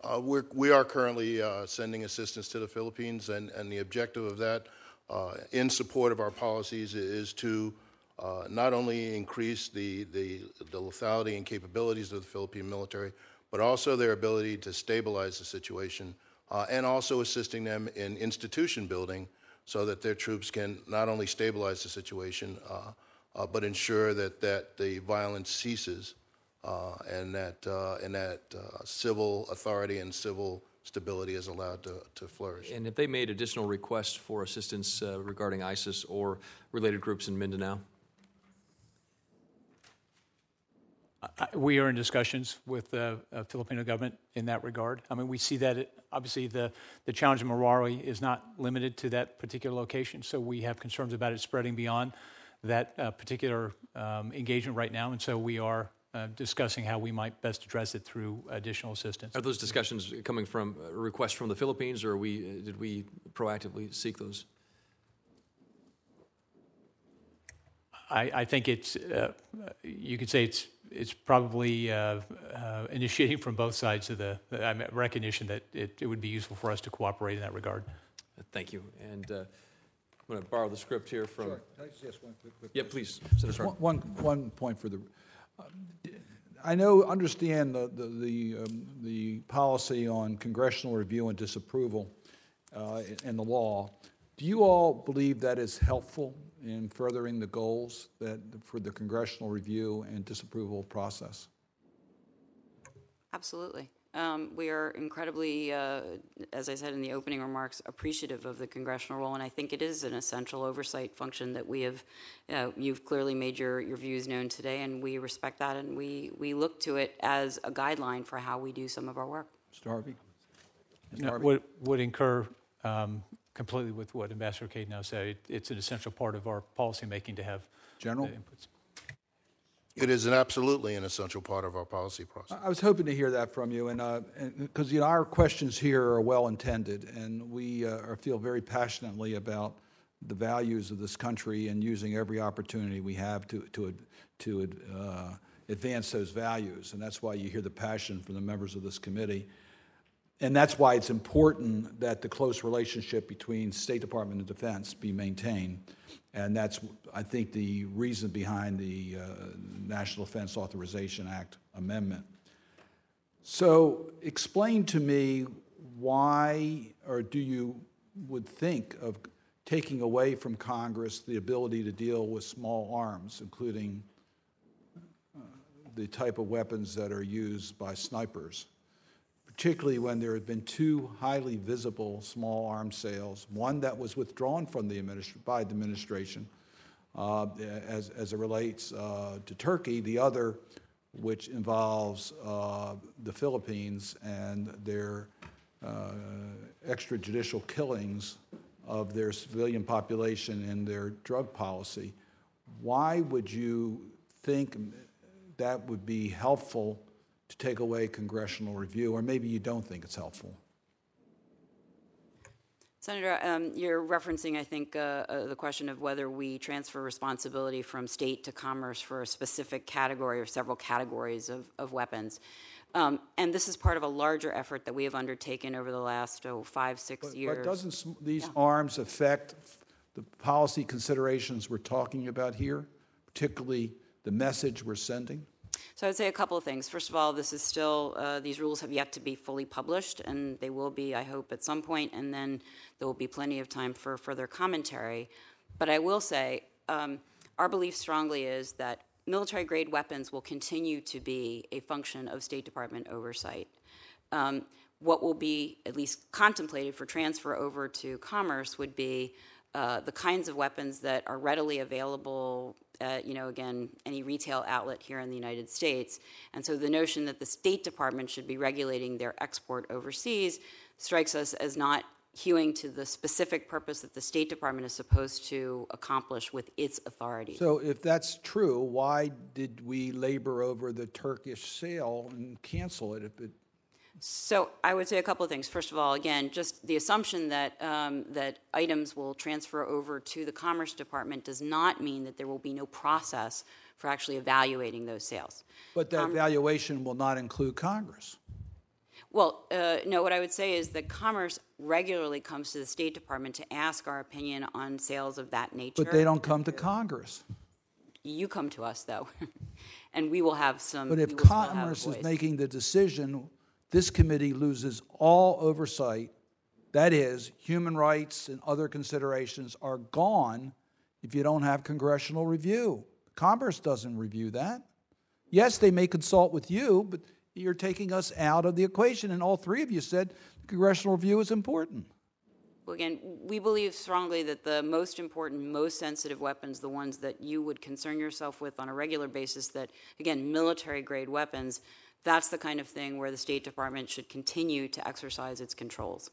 Uh, we're, we are currently uh, sending assistance to the Philippines, and, and the objective of that, uh, in support of our policies, is to uh, not only increase the, the, the lethality and capabilities of the Philippine military, but also their ability to stabilize the situation, uh, and also assisting them in institution building so that their troops can not only stabilize the situation, uh, but ensure that, that the violence ceases uh, and that, uh, and that uh, civil authority and civil stability is allowed to, to flourish. And have they made additional requests for assistance uh, regarding ISIS or related groups in Mindanao? I- We are in discussions with the uh, Filipino government in that regard. I mean, we see that, it- obviously, the, the challenge in Marawi is not limited to that particular location, so we have concerns about it spreading beyond that uh, particular um, engagement right now, and so we are uh, discussing how we might best address it through additional assistance. Are those discussions coming from uh, requests from the Philippines, or are we, uh, did we proactively seek those? I, I think it's, uh, you could say it's, it's probably uh, uh, initiating from both sides of the, I recognition that it, it would be useful for us to cooperate in that regard. Thank you. And uh, I'm going to borrow the script here from. Can I just ask one quick- quick Yeah, question? please, Senator one, one one point for the, I know, understand the, the, the, um, the policy on congressional review and disapproval uh, and the law. Do you all believe that is helpful in furthering the goals that, for the congressional review and disapproval process? Absolutely. Um, we are incredibly, uh, as I said in the opening remarks, appreciative of the congressional role, and I think it is an essential oversight function that we have. Uh, you've clearly made your, your views known today, and we respect that, and we, we look to it as a guideline for how we do some of our work. Mr. Harvey? Mr. No, Would, would incur um, completely with what Ambassador Kaidanow said. It- It's an essential part of our policymaking to have General? the inputs. It is an absolutely an essential part of our policy process. I was hoping to hear that from you, and, because, you know, our questions here are well-intended, and we uh, feel very passionately about the values of this country and using every opportunity we have to, to, to uh, advance those values, and that's why you hear the passion from the members of this committee. And that's why it's important that the close relationship between State Department and Defense be maintained. And that's, I think, the reason behind the uh, National Defense Authorization Act amendment. So explain to me why, or do you would think of taking away from Congress the ability to deal with small arms, including uh, the type of weapons that are used by snipers? Particularly when there have been two highly visible small arms sales, one that was withdrawn from the by the administration uh, as, as it relates uh, to Turkey, the other which involves uh, the Philippines and their uh, extrajudicial killings of their civilian population and their drug policy. Why would you think that would be helpful to take away congressional review, or maybe you don't think it's helpful? Senator, um, you're referencing, I think, uh, uh, the question of whether we transfer responsibility from state to commerce for a specific category or several categories of, of weapons. Um, and this is part of a larger effort that we have undertaken over the last oh, five, six But- years. But doesn't sm- these arms affect the policy considerations we're talking about here, particularly the message we're sending? So I'd say a couple of things. First of all, this is still, uh, these rules have yet to be fully published, and they will be, I hope, at some point, and then there will be plenty of time for further commentary. But I will say, um, our belief strongly is that military grade weapons will continue to be a function of State Department oversight. Um, what will be at least contemplated for transfer over to commerce would be uh, the kinds of weapons that are readily available at, you know, again, any retail outlet here in the United States. And so the notion that the State Department should be regulating their export overseas strikes us as not hewing to the specific purpose that the State Department is supposed to accomplish with its authority. So if that's true, why did we labor over the Turkish sale and cancel it if it So I would say a couple of things. First of all, again, just the assumption that um, that items will transfer over to the Commerce Department does not mean that there will be no process for actually evaluating those sales. But that evaluation will not include Congress. Well, uh, no, what I would say is that Commerce regularly comes to the State Department to ask our opinion on sales of that nature. But they don't come to Congress. You come to us, though, and we will have some. But if we will still have a Commerce is making the decision, this committee loses all oversight. That is, human rights and other considerations are gone if you don't have congressional review. Commerce doesn't review that. Yes, they may consult with you, but you're taking us out of the equation, and all three of you said congressional review is important. Well, again, we believe strongly that the most important, most sensitive weapons, the ones that you would concern yourself with on a regular basis, that, again, military grade weapons, that's the kind of thing where the State Department should continue to exercise its controls.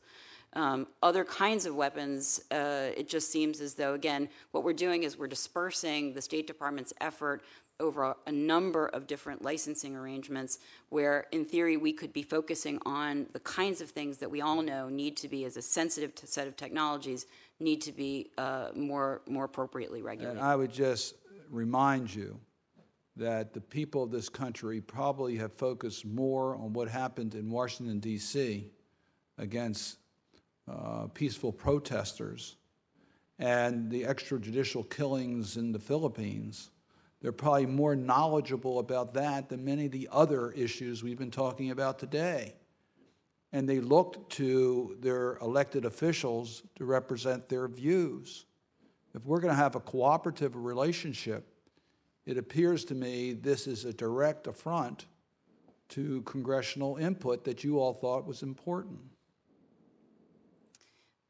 Um, other kinds of weapons, uh, it just seems as though, again, what we're doing is we're dispersing the State Department's effort over a, number of different licensing arrangements where, in theory, we could be focusing on the kinds of things that we all know need to be, as a sensitive set of technologies, need to be uh, more, more appropriately And regulated. I would just remind you that the people of this country probably have focused more on what happened in Washington, D.C. against uh, peaceful protesters and the extrajudicial killings in the Philippines. They're probably more knowledgeable about that than many of the other issues we've been talking about today. And they looked to their elected officials to represent their views. If we're going to have a cooperative relationship, it appears to me this is a direct affront to congressional input that you all thought was important.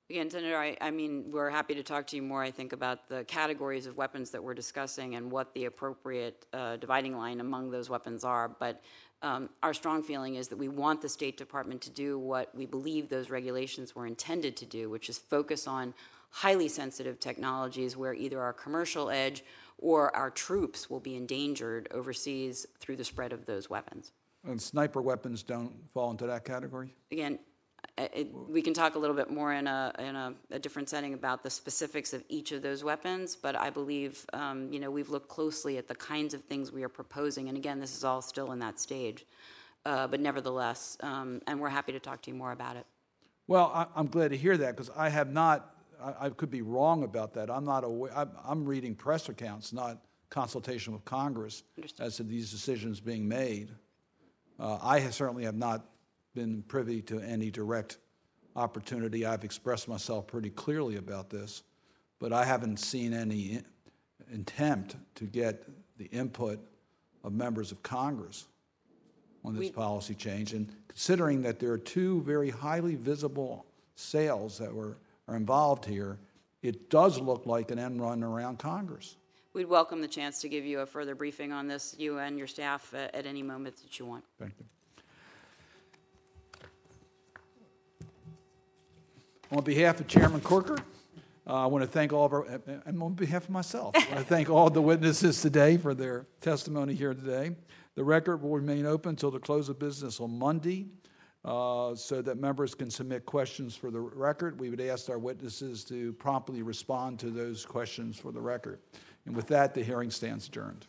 Again, Senator, I, I mean, we're happy to talk to you more, I think, about the categories of weapons that we're discussing and what the appropriate uh, dividing line among those weapons are. But um, our strong feeling is that we want the State Department to do what we believe those regulations were intended to do, which is focus on highly sensitive technologies where either our commercial edge or our troops will be endangered overseas through the spread of those weapons. And sniper weapons don't fall into that category? again, it, we can talk a little bit more in a in a, a different setting about the specifics of each of those weapons. But I believe, um, you know, we've looked closely at the kinds of things we are proposing, and again, this is all still in that stage. Uh, but nevertheless, um, and we're happy to talk to you more about it. Well, I, I'm glad to hear that because I have not, I, I could be wrong about that. I'm not aware, I'm, I'm reading press accounts, not consultation with Congress as to these decisions being made. Uh, I have- certainly have not been privy to any direct opportunity. I've expressed myself pretty clearly about this, but I haven't seen any in- attempt to get the input of members of Congress on this We- policy change. And considering that there are two very highly visible sales that were, are involved here, it does look like an end run around Congress. We'd welcome the chance to give you a further briefing on this, you and your staff, uh, at any moment that you want. Thank you. On behalf of Chairman Corker, uh, I want to thank all of our, and on behalf of myself, I want to thank all the witnesses today for their testimony here today. The record will remain open until the close of business on Monday, uh, so that members can submit questions for the record. We would ask our witnesses to promptly respond to those questions for the record. And with that, the hearing stands adjourned.